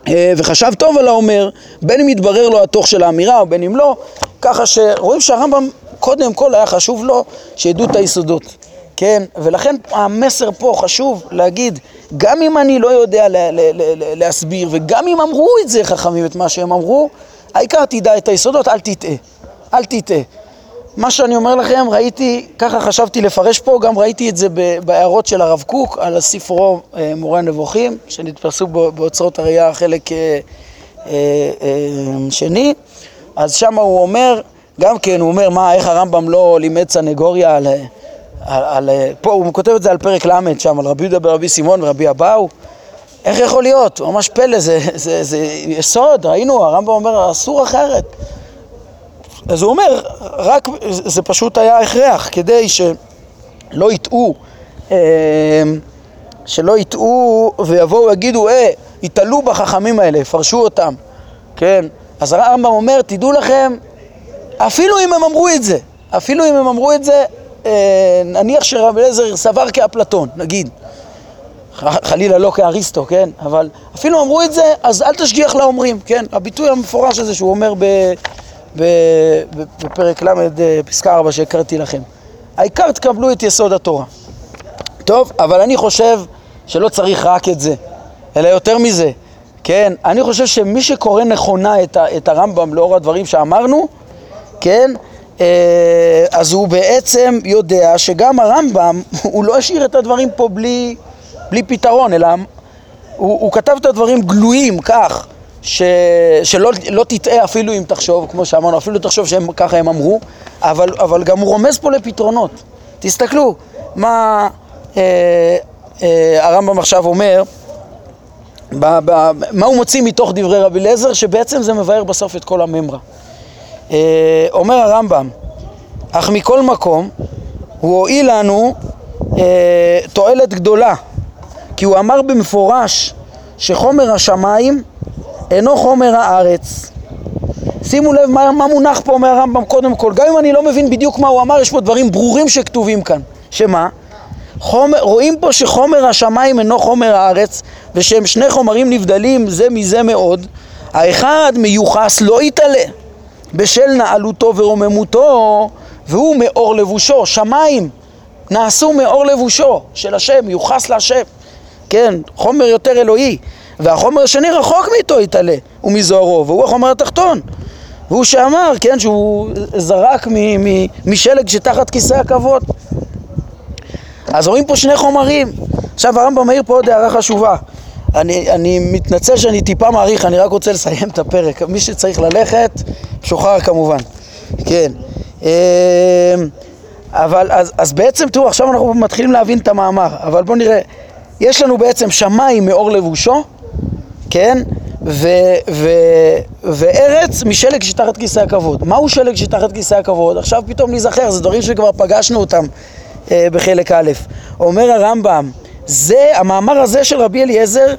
A: אה, וחשב טוב על האומר, בין אם יתברר לו התוך של האמירה או בין אם לא, ככה שרואים שהרמב"ם קודם כל היה חשוב לו שידעו את היסודות, כן? ולכן המסר פה חשוב להגיד, גם אם אני לא יודע לה, לה, לה, לה, להסביר, וגם אם אמרו את זה חכמים, את מה שהם אמרו, העיקר תדע את היסודות, אל תטעה. אל תטעה. מה שאני אומר לכם, ראיתי, ככה חשבתי לפרש פה, גם ראיתי את זה בהערות של הרב קוק על הספרו אה, מורה הנבוכים, שנתפסו באוצרות הראייה חלק אה, אה, שני, אז שם הוא אומר, גם כן, הוא אומר, מה, איך הרמב"ם לא לימד סנגוריה על, על, על... פה, הוא כותב את זה על פרק ל' שם, על רבי יהודה ברבי סימון ורבי אבאו. איך יכול להיות? ממש פלא, זה, זה, זה, יסוד, ראינו, הרמב"ם אומר, אסור אחרת. אז הוא אומר, רק, זה פשוט היה הכרח, כדי שלא יטעו, אה, שלא יטעו ויבואו ויגידו, אה, יתעלו בחכמים האלה, יפרשו אותם, כן? אז הרמב"ם אומר, תדעו לכם, אפילו אם הם אמרו את זה, אפילו אם הם אמרו את זה, נניח שרב אליעזר סבר כאפלטון, נגיד, חלילה לא כאריסטו, כן? אבל אפילו אמרו את זה, אז אל תשגיח לאומרים, כן? הביטוי המפורש הזה שהוא אומר ב... בפרק ל', אה, פסקה 4 שהכרתי לכם. העיקר תקבלו את יסוד התורה. טוב, אבל אני חושב שלא צריך רק את זה, אלא יותר מזה. כן, אני חושב שמי שקורא נכונה את, ה, את הרמב"ם לאור הדברים שאמרנו, כן, אה, אז הוא בעצם יודע שגם הרמב"ם, הוא לא השאיר את הדברים פה בלי, בלי פתרון, אלא הוא, הוא כתב את הדברים גלויים כך ש... שלא לא תטעה אפילו אם תחשוב, כמו שאמרנו, אפילו תחשוב שככה הם אמרו, אבל, אבל גם הוא רומז פה לפתרונות. תסתכלו מה אה, אה, הרמב"ם עכשיו אומר, ב, ב, מה הוא מוציא מתוך דברי רבי אליעזר, שבעצם זה מבאר בסוף את כל הממרה. אה, אומר הרמב"ם, אך מכל מקום הוא הועיל לנו אה, תועלת גדולה, כי הוא אמר במפורש שחומר השמיים אינו חומר הארץ. שימו לב מה, מה מונח פה מהרמב"ם קודם כל, גם אם אני לא מבין בדיוק מה הוא אמר, יש פה דברים ברורים שכתובים כאן. שמה? חומר, רואים פה שחומר השמיים אינו חומר הארץ, ושהם שני חומרים נבדלים זה מזה מאוד. האחד מיוחס לא יתעלה בשל נעלותו ורוממותו, והוא מאור לבושו. שמיים נעשו מאור לבושו של השם, מיוחס להשם. כן, חומר יותר אלוהי. והחומר השני רחוק מאיתו יתעלה ומזוהרו, והוא החומר התחתון. והוא שאמר, כן, שהוא זרק משלג שתחת כיסא הכבוד. אז רואים פה שני חומרים. עכשיו הרמב"ם מעיר פה עוד הערה חשובה. אני, אני מתנצל שאני טיפה מעריך, אני רק רוצה לסיים את הפרק. מי שצריך ללכת, שוחרר כמובן. כן. אמ, אבל אז, אז בעצם, תראו, עכשיו אנחנו מתחילים להבין את המאמר, אבל בואו נראה. יש לנו בעצם שמיים מאור לבושו, כן? ו, ו, וארץ משלג שתחת כיסא הכבוד. מהו שלג שתחת כיסא הכבוד? עכשיו פתאום להיזכר, זה דברים שכבר פגשנו אותם אה, בחלק א'. אומר הרמב"ם, זה, המאמר הזה של רבי אליעזר,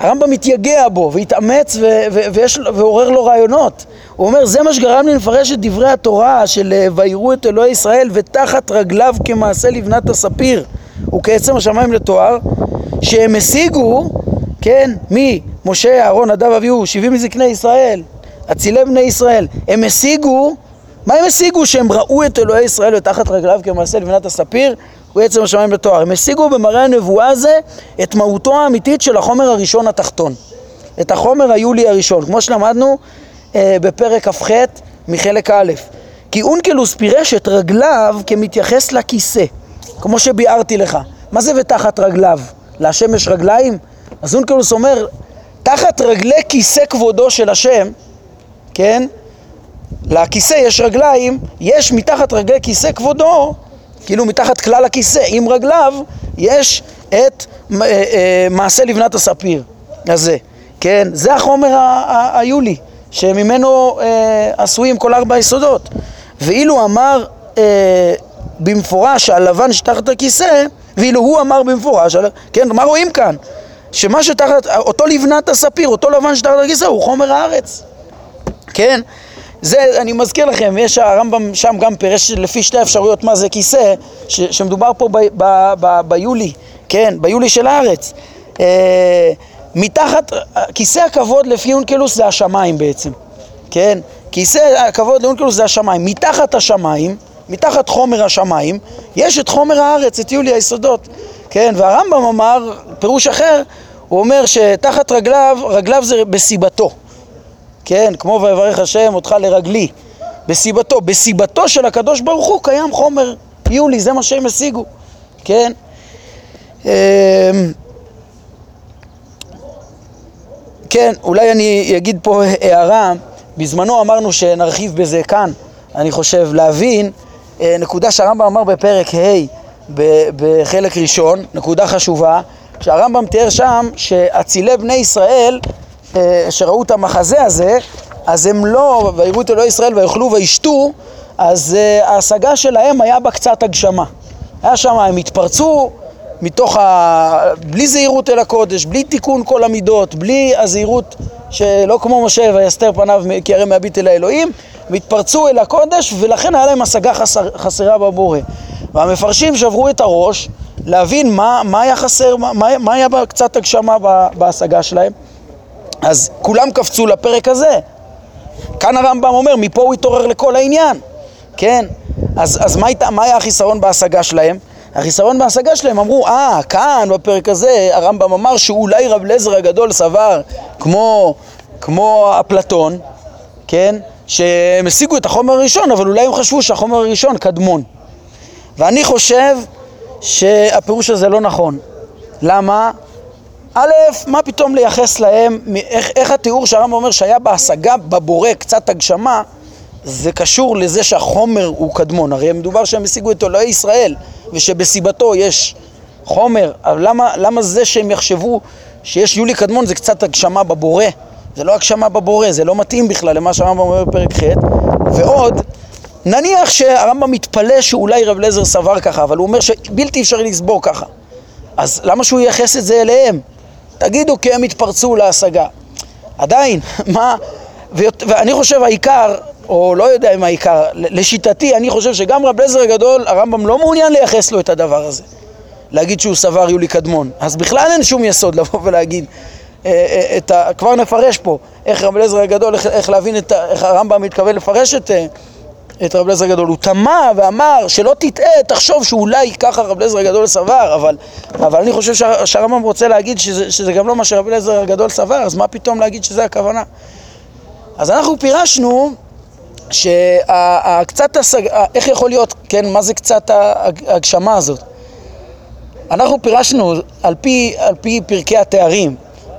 A: הרמב"ם מתייגע בו והתאמץ ו- ו- ויש, ועורר לו רעיונות. הוא אומר, זה מה שגרם לי לפרש את דברי התורה של אה, ויראו את אלוהי ישראל ותחת רגליו כמעשה לבנת הספיר וכעצם השמיים לתואר, שהם השיגו כן? מי? משה, אהרון, נדב, אביהו, שבעים מזקני ישראל, אצילי בני ישראל. הם השיגו, מה הם השיגו? שהם ראו את אלוהי ישראל ותחת רגליו כמעשה לבנת הספיר ובעצם השמיים בתואר. הם השיגו במראה הנבואה הזה את מהותו האמיתית של החומר הראשון התחתון. את החומר היולי הראשון, כמו שלמדנו אה, בפרק כ"ח מחלק א'. כי אונקלוס פירש את רגליו כמתייחס לכיסא, כמו שביארתי לך. מה זה ותחת רגליו? להשם יש רגליים? אז אונקלוס אומר, תחת רגלי כיסא כבודו של השם, כן? לכיסא יש רגליים, יש מתחת רגלי כיסא כבודו, כאילו מתחת כלל הכיסא, עם רגליו, יש את אה, אה, מעשה לבנת הספיר הזה, כן? זה החומר היולי, שממנו אה, עשויים כל ארבע היסודות. ואילו אמר במפורש שהלבן שתחת הכיסא, ואילו הוא אמר במפורש, כן, מה רואים כאן? שמה שתחת, אותו לבנת הספיר, אותו לבן שתחת הכיסא הוא חומר הארץ, כן? זה, אני מזכיר לכם, יש הרמב"ם שם גם פירש לפי שתי אפשרויות מה זה כיסא, ש, שמדובר פה ב, ב, ב, ביולי, כן, ביולי של הארץ. אה, מתחת, כיסא הכבוד לפי אונקלוס זה השמיים בעצם, כן? כיסא הכבוד לאונקלוס זה השמיים. מתחת השמיים, מתחת חומר השמיים, יש את חומר הארץ, את יולי היסודות, כן? והרמב"ם אמר, פירוש אחר, הוא אומר שתחת רגליו, רגליו זה בסיבתו. כן, כמו ויברך השם אותך לרגלי, בסיבתו, בסיבתו של הקדוש ברוך הוא קיים חומר. יולי, זה מה שהם השיגו, כן? אמ, כן, אולי אני אגיד פה הערה, בזמנו אמרנו שנרחיב בזה כאן, אני חושב, להבין אה, נקודה שהרמב"ם אמר בפרק ה' בחלק ראשון, נקודה חשובה, שהרמב"ם תיאר שם שאצילי בני ישראל שראו את המחזה הזה, אז הם לא, ויראו את אלוהי ישראל ויאכלו וישתו, אז uh, ההשגה שלהם היה בה קצת הגשמה. היה שם, הם התפרצו מתוך ה... בלי זהירות אל הקודש, בלי תיקון כל המידות, בלי הזהירות שלא כמו משה ויסתר פניו כי הרי מהביט אל האלוהים, והתפרצו אל הקודש ולכן היה להם השגה חסר, חסרה בבורא. והמפרשים שברו את הראש להבין מה, מה היה חסר, מה, מה היה קצת הגשמה בהשגה שלהם. אז כולם קפצו לפרק הזה. כאן הרמב"ם אומר, מפה הוא התעורר לכל העניין, כן? אז, אז מה, היית, מה היה החיסרון בהשגה שלהם? החיסרון בהשגה שלהם אמרו, אה, כאן בפרק הזה הרמב"ם אמר שאולי רב לזר הגדול סבר כמו, כמו אפלטון, כן? שהם השיגו את החומר הראשון, אבל אולי הם חשבו שהחומר הראשון קדמון. ואני חושב שהפירוש הזה לא נכון. למה? א', מה פתאום לייחס להם, איך, איך התיאור שהרמב"ם אומר שהיה בהשגה בבורא קצת הגשמה, זה קשור לזה שהחומר הוא קדמון. הרי מדובר שהם השיגו את אלוהי ישראל, ושבסיבתו יש חומר, אבל למה, למה זה שהם יחשבו שיש יולי קדמון זה קצת הגשמה בבורא? זה לא הגשמה בבורא, זה לא מתאים בכלל למה שהרמב"ם אומר בפרק ח', ועוד, נניח שהרמב"ם מתפלא שאולי רב לזר סבר ככה, אבל הוא אומר שבלתי אפשרי לסבור ככה. אז למה שהוא ייחס את זה אליהם? תגידו כי הם התפרצו להשגה. עדיין, מה... ואני חושב העיקר, או לא יודע אם העיקר, לשיטתי, אני חושב שגם רב לזר הגדול, הרמב"ם לא מעוניין לייחס לו את הדבר הזה. להגיד שהוא סבר יולי קדמון. אז בכלל אין שום יסוד לבוא ולהגיד אה, אה, את ה... כבר נפרש פה איך רב אליעזר הגדול, איך, איך להבין את ה... איך הרמב"ם מתכוון לפרש את, אה, את רב אליעזר הגדול. הוא תמה ואמר שלא תטעה, תחשוב שאולי ככה רב אליעזר הגדול סבר, אבל, אבל אני חושב שהרמב"ם רוצה להגיד שזה, שזה גם לא מה שרב אליעזר הגדול סבר, אז מה פתאום להגיד שזה הכוונה? אז אנחנו פירשנו שקצת השג... איך יכול להיות, כן, מה זה קצת ההגשמה הזאת? אנחנו פירשנו על פי, על פי פרקי התארים,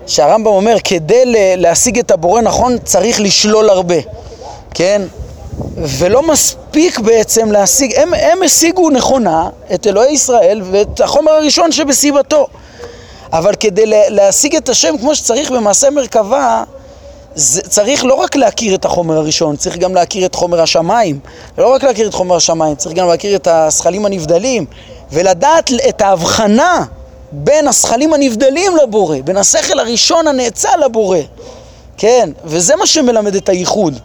A: שהרמב"ם אומר, כדי להשיג את הבורא נכון צריך לשלול הרבה, כן? ולא מספיק בעצם להשיג, הם, הם השיגו נכונה את אלוהי ישראל ואת החומר הראשון שבסיבתו. אבל כדי להשיג את השם כמו שצריך במעשה מרכבה, זה, צריך לא רק להכיר את החומר הראשון, צריך גם להכיר את חומר השמיים. ולא רק להכיר את חומר השמיים, צריך גם להכיר את הזכלים הנבדלים, ולדעת את ההבחנה בין הזכלים הנבדלים לבורא, בין השכל הראשון הנאצל לבורא. כן, וזה מה שמלמד את הייחוד.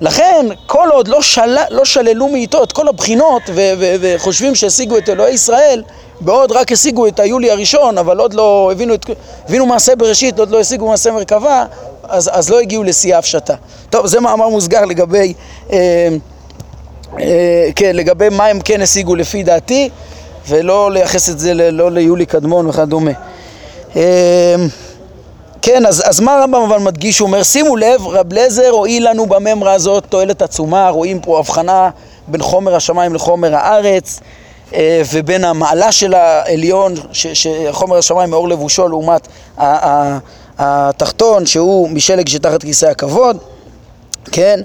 A: לכן, כל עוד לא, של... לא שללו מאיתו את כל הבחינות ו... ו... וחושבים שהשיגו את אלוהי ישראל, בעוד רק השיגו את היולי הראשון, אבל עוד לא הבינו, את... הבינו מעשה בראשית, עוד לא השיגו מעשה מרכבה, אז, אז לא הגיעו לשיא ההפשטה. טוב, זה מאמר מוסגר לגבי, אה, אה, כן, לגבי מה הם כן השיגו לפי דעתי, ולא לייחס את זה לא ליולי קדמון וכדומה. אה, כן, אז, אז מה הרמב"ם אבל מדגיש? הוא אומר, שימו לב, רב לזר הועיל לנו בממרה הזאת תועלת עצומה, רואים פה הבחנה בין חומר השמיים לחומר הארץ, אה, ובין המעלה של העליון, שחומר השמיים מאור לבושו לעומת התחתון שהוא משלג שתחת כיסא הכבוד, כן?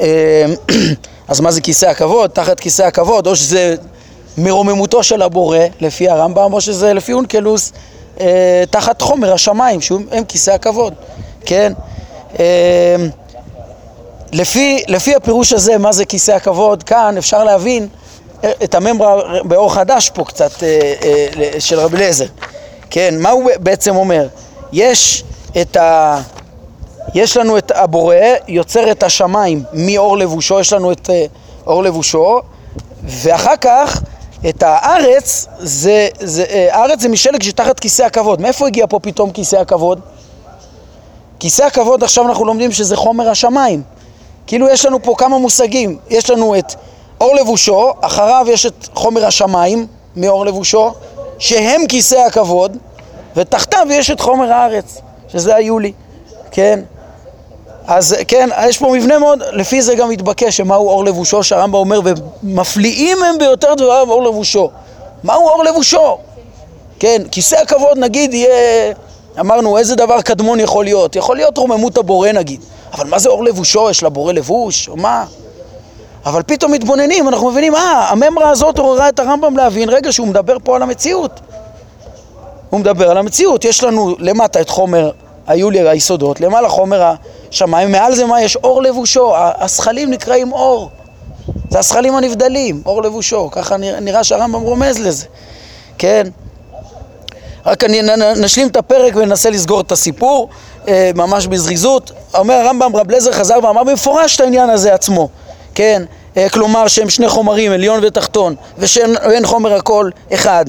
A: אה, אז מה זה כיסא הכבוד? תחת כיסא הכבוד, או שזה מרוממותו של הבורא, לפי הרמב"ם, או שזה לפי אונקלוס, אה, תחת חומר השמיים, שהם כיסא הכבוד, כן? אה, לפי, לפי הפירוש הזה, מה זה כיסא הכבוד, כאן אפשר להבין את הממרה באור חדש פה קצת אה, אה, של רבי אליעזר. כן, מה הוא בעצם אומר? יש את ה... יש לנו את הבורא, יוצר את השמיים מאור לבושו, יש לנו את אה, אור לבושו, ואחר כך את הארץ, זה, זה, הארץ זה משלג שתחת כיסא הכבוד. מאיפה הגיע פה פתאום כיסא הכבוד? כיסא הכבוד עכשיו אנחנו לומדים שזה חומר השמיים. כאילו יש לנו פה כמה מושגים, יש לנו את אור לבושו, אחריו יש את חומר השמיים מאור לבושו, שהם כיסא הכבוד, ותחתיו יש את חומר הארץ, שזה היולי, כן? אז כן, יש פה מבנה מאוד, לפי זה גם מתבקש שמהו אור לבושו, שהרמב"ם אומר, ומפליאים הם ביותר דבריו אור לבושו. מהו אור לבושו? כן, כיסא הכבוד נגיד יהיה, אמרנו, איזה דבר קדמון יכול להיות? יכול להיות רוממות הבורא נגיד, אבל מה זה אור לבושו? יש לבורא לבוש? או מה? אבל פתאום מתבוננים, אנחנו מבינים, אה, הממרה הזאת עוררה את הרמב"ם להבין, רגע, שהוא מדבר פה על המציאות. הוא מדבר על המציאות, יש לנו למטה את חומר היולי היסודות, למעלה חומר השמיים, מעל זה מה יש? אור לבושו, השכלים נקראים אור. זה השכלים הנבדלים, אור לבושו, ככה נראה שהרמב"ם רומז לזה, כן? רק אני נשלים את הפרק וננסה לסגור את הסיפור, אה, ממש בזריזות. אומר הרמב"ם, רב לזר חזר ואמר במפורש את העניין הזה עצמו, כן? אה, כלומר שהם שני חומרים, עליון ותחתון, ושאין חומר הכל אחד.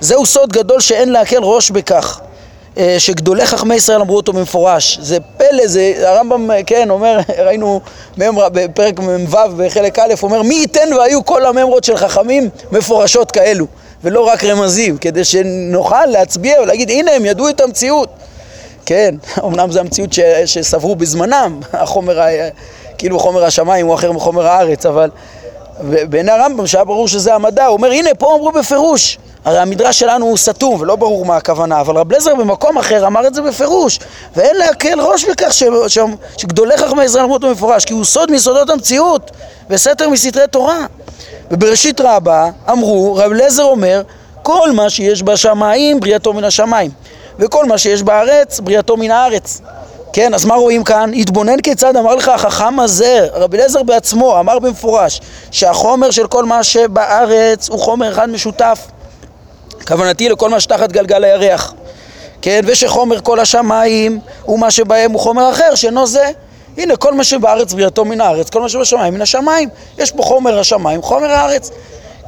A: זהו סוד גדול שאין להקל ראש בכך. אה, שגדולי חכמי ישראל אמרו אותו במפורש. זה פלא, זה הרמב"ם, כן, אומר, ראינו ממרה בפרק מ"ו בחלק א', אומר מי ייתן והיו כל הממרות של חכמים מפורשות כאלו, ולא רק רמזים, כדי שנוכל להצביע ולהגיד הנה הם ידעו את המציאות. כן, אמנם זו המציאות ש, שסברו בזמנם, החומר, כאילו חומר השמיים הוא אחר מחומר הארץ, אבל בעיני הרמב"ם, שהיה ברור שזה המדע, הוא אומר הנה פה אמרו בפירוש הרי המדרש שלנו הוא סתום ולא ברור מה הכוונה, אבל רב לזר במקום אחר אמר את זה בפירוש, ואין להקל ראש בכך ש... ש... שגדולי חכמי ישראל אמרו אותו במפורש, כי הוא סוד מיסודות המציאות וסתר מסתרי תורה. ובראשית רבה אמרו, רב לזר אומר, כל מה שיש בשמיים בריאתו מן השמיים, וכל מה שיש בארץ בריאתו מן הארץ. כן, אז מה רואים כאן? התבונן כיצד אמר לך החכם הזה, רבי אליעזר בעצמו אמר במפורש שהחומר של כל מה שבארץ הוא חומר אחד משותף כוונתי לכל מה שתחת גלגל הירח, כן, ושחומר כל השמיים ומה שבהם הוא חומר אחר שאינו זה. הנה, כל מה שבארץ בריאתו מן הארץ, כל מה שבשמיים מן השמיים. יש פה חומר השמיים, חומר הארץ.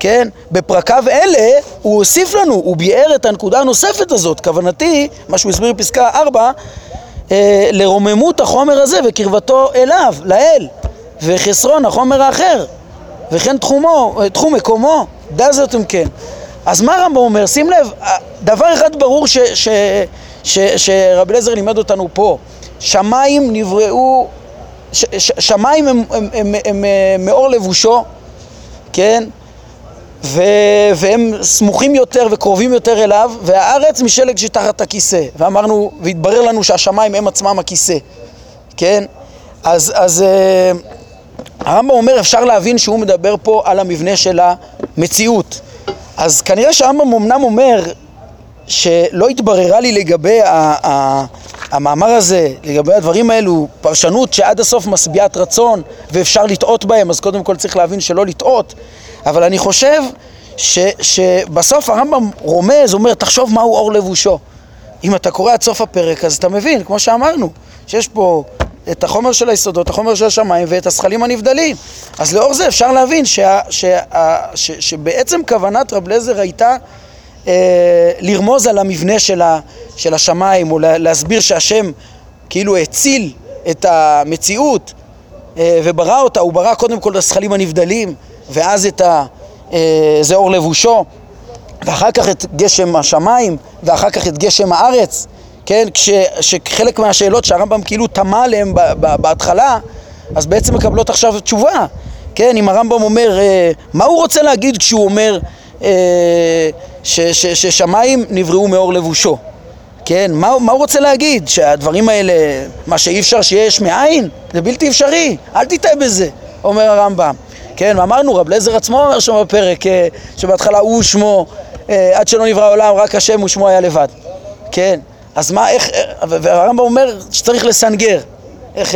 A: כן, בפרקיו אלה הוא הוסיף לנו, הוא ביאר את הנקודה הנוספת הזאת. כוונתי, מה שהוא הסביר בפסקה 4, אה, לרוממות החומר הזה וקרבתו אליו, לאל, וחסרון החומר האחר, וכן תחומו, אה, תחום מקומו, אם כן. אז מה רמב"ם אומר? שים לב, דבר אחד ברור ש, ש, ש, שרבי אליעזר לימד אותנו פה, שמיים נבראו, ש, ש, שמיים הם, הם, הם, הם, הם מאור לבושו, כן? ו, והם סמוכים יותר וקרובים יותר אליו, והארץ משלג שתחת הכיסא. ואמרנו, והתברר לנו שהשמיים הם עצמם הכיסא, כן? אז, אז אה, הרמב"ם אומר, אפשר להבין שהוא מדבר פה על המבנה של המציאות. אז כנראה שהרמב"ם אמנם אומר שלא התבררה לי לגבי המאמר הזה, לגבי הדברים האלו, פרשנות שעד הסוף משביעת רצון ואפשר לטעות בהם, אז קודם כל צריך להבין שלא לטעות, אבל אני חושב ש, שבסוף הרמב"ם רומז, אומר, תחשוב מהו אור לבושו. אם אתה קורא עד סוף הפרק, אז אתה מבין, כמו שאמרנו, שיש פה את החומר של היסודות, החומר של השמיים ואת השכלים הנבדלים. אז לאור זה אפשר להבין שה, שה, ש, שבעצם כוונת רב לזר הייתה אה, לרמוז על המבנה של, ה, של השמיים, או לה, להסביר שהשם כאילו הציל את המציאות אה, וברא אותה, הוא ברא קודם כל את השכלים הנבדלים, ואז את ה... אה, זה אור לבושו, ואחר כך את גשם השמיים, ואחר כך את גשם הארץ. כן, כשחלק מהשאלות שהרמב"ם כאילו תמה עליהן בהתחלה, אז בעצם מקבלות עכשיו תשובה. כן, אם הרמב"ם אומר, אה, מה הוא רוצה להגיד כשהוא אומר אה, ששמיים נבראו מאור לבושו? כן, מה, מה הוא רוצה להגיד? שהדברים האלה, מה שאי אפשר שיהיה יש מאין? זה בלתי אפשרי, אל תטעה בזה, אומר הרמב"ם. כן, ואמרנו, רב לזר עצמו אומר שם בפרק, אה, שבהתחלה הוא שמו, עד שלא נברא העולם, רק השם ושמו היה לבד. כן, אז מה, איך, והרמב"ם אומר שצריך לסנגר. איך,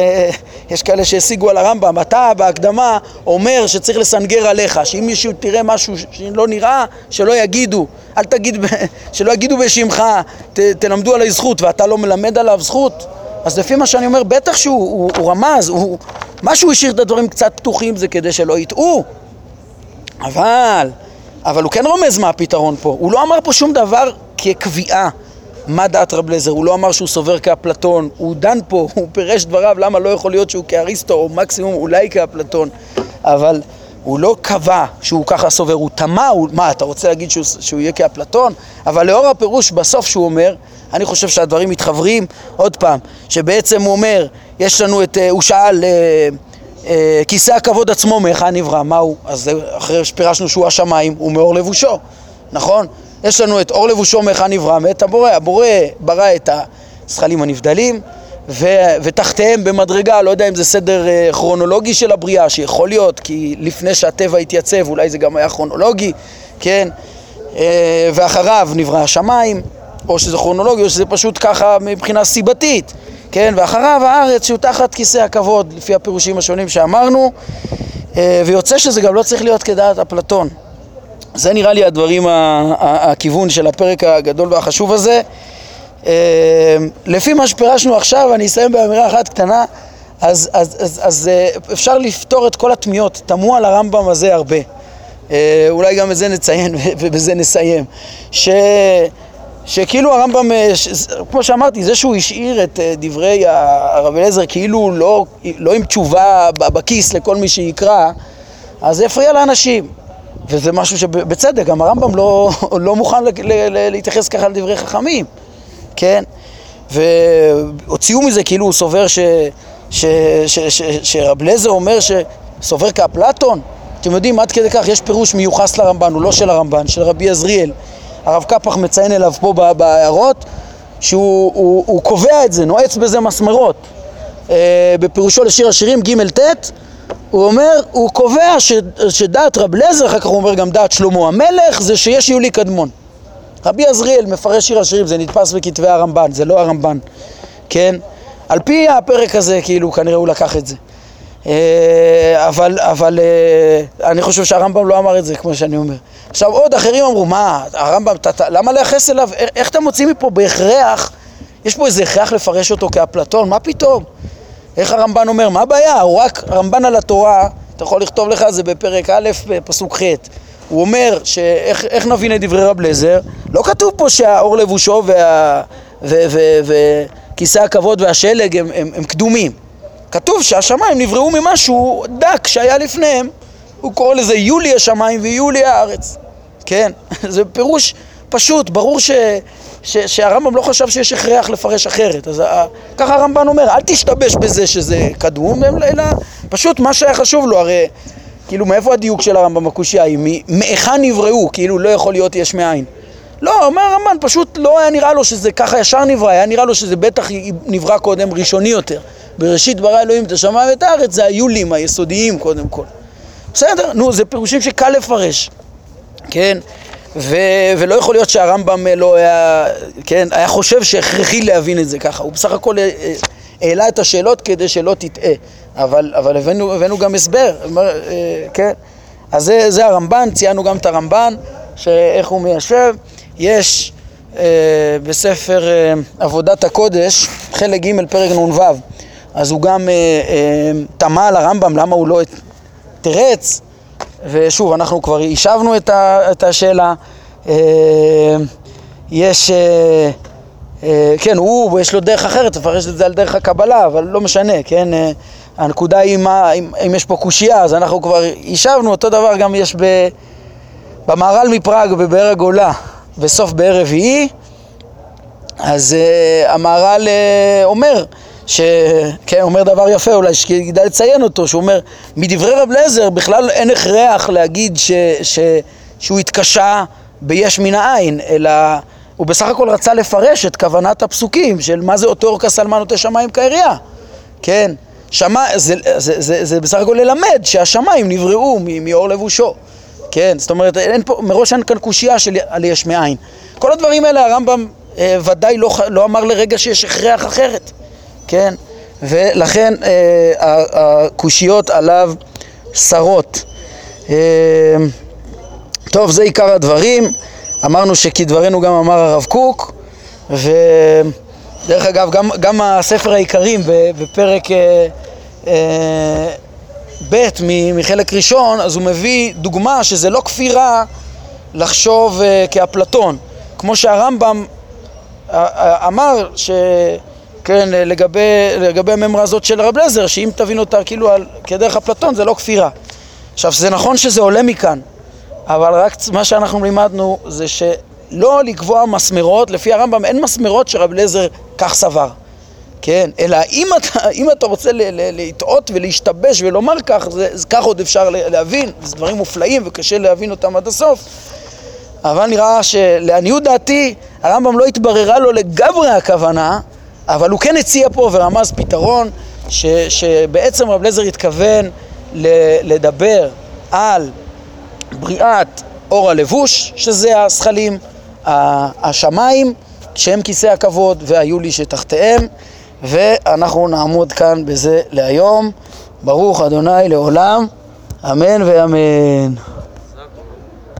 A: יש כאלה שהשיגו על הרמב"ם, אתה בהקדמה אומר שצריך לסנגר עליך, שאם מישהו תראה משהו שלא נראה, שלא יגידו, אל תגיד, שלא יגידו בשמך, ת, תלמדו עלי זכות ואתה לא מלמד עליו זכות, אז לפי מה שאני אומר, בטח שהוא הוא, הוא רמז, הוא, מה שהוא השאיר את הדברים קצת פתוחים זה כדי שלא יטעו, אבל, אבל הוא כן רומז מה הפתרון פה, הוא לא אמר פה שום דבר כקביעה מה דעת רב לזר, הוא לא אמר שהוא סובר כאפלטון, הוא דן פה, הוא פירש דבריו למה לא יכול להיות שהוא כאריסטו או מקסימום אולי כאפלטון, אבל הוא לא קבע שהוא ככה סובר, הוא תמה, מה אתה רוצה להגיד שהוא, שהוא יהיה כאפלטון? אבל לאור הפירוש בסוף שהוא אומר, אני חושב שהדברים מתחברים, עוד פעם, שבעצם הוא אומר, יש לנו את, אה, הוא שאל, אה, אה, כיסא הכבוד עצמו מהיכן נברא, מה הוא? אז אחרי שפירשנו שהוא השמיים, הוא מאור לבושו, נכון? יש לנו את אור לבושו מהיכן נברא, מאת הבורא, הבורא ברא את הזכלים הנבדלים ו- ותחתיהם במדרגה, לא יודע אם זה סדר uh, כרונולוגי של הבריאה, שיכול להיות, כי לפני שהטבע התייצב אולי זה גם היה כרונולוגי, כן? Uh, ואחריו נברא השמיים, או שזה כרונולוגי או שזה פשוט ככה מבחינה סיבתית, כן? ואחריו הארץ שהוא תחת כיסא הכבוד, לפי הפירושים השונים שאמרנו, uh, ויוצא שזה גם לא צריך להיות כדעת אפלטון. זה נראה לי הדברים, הכיוון של הפרק הגדול והחשוב הזה. אה, לפי מה שפירשנו עכשיו, אני אסיים באמירה אחת קטנה, אז, אז, אז, אז אה, אפשר לפתור את כל התמיהות, תמו על הרמב"ם הזה הרבה. אה, אולי גם את זה נציין ובזה נסיים. ש... שכאילו הרמב"ם, כמו שאמרתי, זה שהוא השאיר את דברי הרב אליעזר כאילו לא, לא עם תשובה בכיס לכל מי שיקרא, אז זה הפריע לאנשים. וזה משהו שבצדק, גם הרמב"ם לא, לא מוכן ל, ל, ל, להתייחס ככה לדברי חכמים, כן? והוציאו מזה כאילו הוא סובר ש, ש, ש, ש, שרב לזר אומר שסובר כאפלטון. אתם יודעים, עד כדי כך יש פירוש מיוחס לרמב"ן, הוא לא של הרמב"ן, של רבי עזריאל. הרב קפח מציין אליו פה בהערות שהוא הוא, הוא קובע את זה, נועץ בזה מסמרות. אה, בפירושו לשיר השירים ג' ט' הוא אומר, הוא קובע ש, שדעת רב לזר, אחר כך הוא אומר גם דעת שלמה המלך, זה שיש יולי קדמון. רבי עזריאל מפרש שיר השירים, זה נתפס בכתבי הרמב"ן, זה לא הרמב"ן, כן? על פי הפרק הזה, כאילו, כנראה הוא לקח את זה. אה, אבל, אבל אה, אני חושב שהרמב"ם לא אמר את זה, כמו שאני אומר. עכשיו, עוד אחרים אמרו, מה, הרמב"ם, ת, למה לייחס אליו, איך אתה מוציא מפה בהכרח, יש פה איזה הכרח לפרש אותו כאפלטון, מה פתאום? איך הרמב"ן אומר? מה הבעיה? הוא רק, הרמב"ן על התורה, אתה יכול לכתוב לך, זה בפרק א', פסוק ח'. הוא אומר שאיך נבין את דברי רב לזר? לא כתוב פה שהאור לבושו וכיסא הכבוד והשלג הם, הם, הם קדומים. כתוב שהשמיים נבראו ממשהו דק שהיה לפניהם. הוא קורא לזה יולי השמיים ויולי הארץ. כן? זה פירוש פשוט, ברור ש... ש, שהרמב"ם לא חשב שיש הכרח לפרש אחרת. אז ככה הרמב"ן אומר, אל תשתבש בזה שזה קדום, אלא פשוט מה שהיה חשוב לו, הרי כאילו מאיפה הדיוק של הרמב"ם בקושייה היא? מהיכן נבראו, כאילו לא יכול להיות יש מאין. לא, אומר הרמב"ן, פשוט לא היה נראה לו שזה ככה ישר נברא, היה נראה לו שזה בטח נברא קודם ראשוני יותר. בראשית ברא אלוהים את השמיים ואת הארץ, זה היולים היסודיים קודם כל. בסדר, נו, זה פירושים שקל לפרש, כן? ו- ולא יכול להיות שהרמב"ם לא היה, כן, היה חושב שהכרחי להבין את זה ככה, הוא בסך הכל אה, אה, העלה את השאלות כדי שלא תטעה, אבל, אבל הבאנו, הבאנו גם הסבר, אה, כן, אז זה, זה הרמב"ן, ציינו גם את הרמב"ן, שאיך הוא מיישב, יש אה, בספר אה, עבודת הקודש, חלק ג' פרק נ"ו, אז הוא גם אה, אה, על הרמב"ם למה הוא לא תרץ ושוב, אנחנו כבר השבנו את, ה, את השאלה. אה, יש, אה, אה, כן, הוא, יש לו דרך אחרת, לפרש את זה על דרך הקבלה, אבל לא משנה, כן? הנקודה היא מה, אם, אם יש פה קושייה, אז אנחנו כבר השבנו, אותו דבר גם יש ב, במהר"ל מפראג, בבאר הגולה, בסוף באר רביעי, אז uh, המהר"ל uh, אומר שכן, אומר דבר יפה אולי, שכדאי לציין אותו, שהוא אומר, מדברי רב לזר בכלל אין הכרח להגיד ש, ש, שהוא התקשה ביש מן העין, אלא הוא בסך הכל רצה לפרש את כוונת הפסוקים של מה זה אותו אורקה סלמן נוטה שמיים כעירייה, כן? שמה, זה, זה, זה, זה בסך הכל ללמד שהשמיים נבראו מאור לבושו, כן? זאת אומרת, אין פה, מראש אין כאן קושייה של על יש מאין. כל הדברים האלה הרמב"ם אה, ודאי לא, לא אמר לרגע שיש הכרח אחרת. כן? ולכן אה, הקושיות עליו שרות. אה, טוב, זה עיקר הדברים. אמרנו שכדברנו גם אמר הרב קוק, ודרך אגב, גם, גם הספר העיקרים בפרק אה, אה, ב' מחלק ראשון, אז הוא מביא דוגמה שזה לא כפירה לחשוב אה, כאפלטון. כמו שהרמב"ם אה, אה, אמר ש... כן, לגבי, לגבי הממרה הזאת של רב לזר, שאם תבין אותה כאילו על, כדרך אפלטון זה לא כפירה. עכשיו, זה נכון שזה עולה מכאן, אבל רק מה שאנחנו לימדנו זה שלא לקבוע מסמרות, לפי הרמב"ם אין מסמרות שרב לזר כך סבר. כן, אלא אם אתה, אם אתה רוצה לטעות ולהשתבש ולומר כך, זה, זה כך עוד אפשר להבין, זה דברים מופלאים וקשה להבין אותם עד הסוף. אבל נראה שלעניות דעתי, הרמב"ם לא התבררה לו לגמרי הכוונה, אבל הוא כן הציע פה ורמז פתרון ש, שבעצם רב לזר התכוון לדבר על בריאת אור הלבוש, שזה הזכלים, השמיים, שהם כיסא הכבוד, והיו לי שתחתיהם, ואנחנו נעמוד כאן בזה להיום. ברוך אדוני לעולם, אמן ואמן.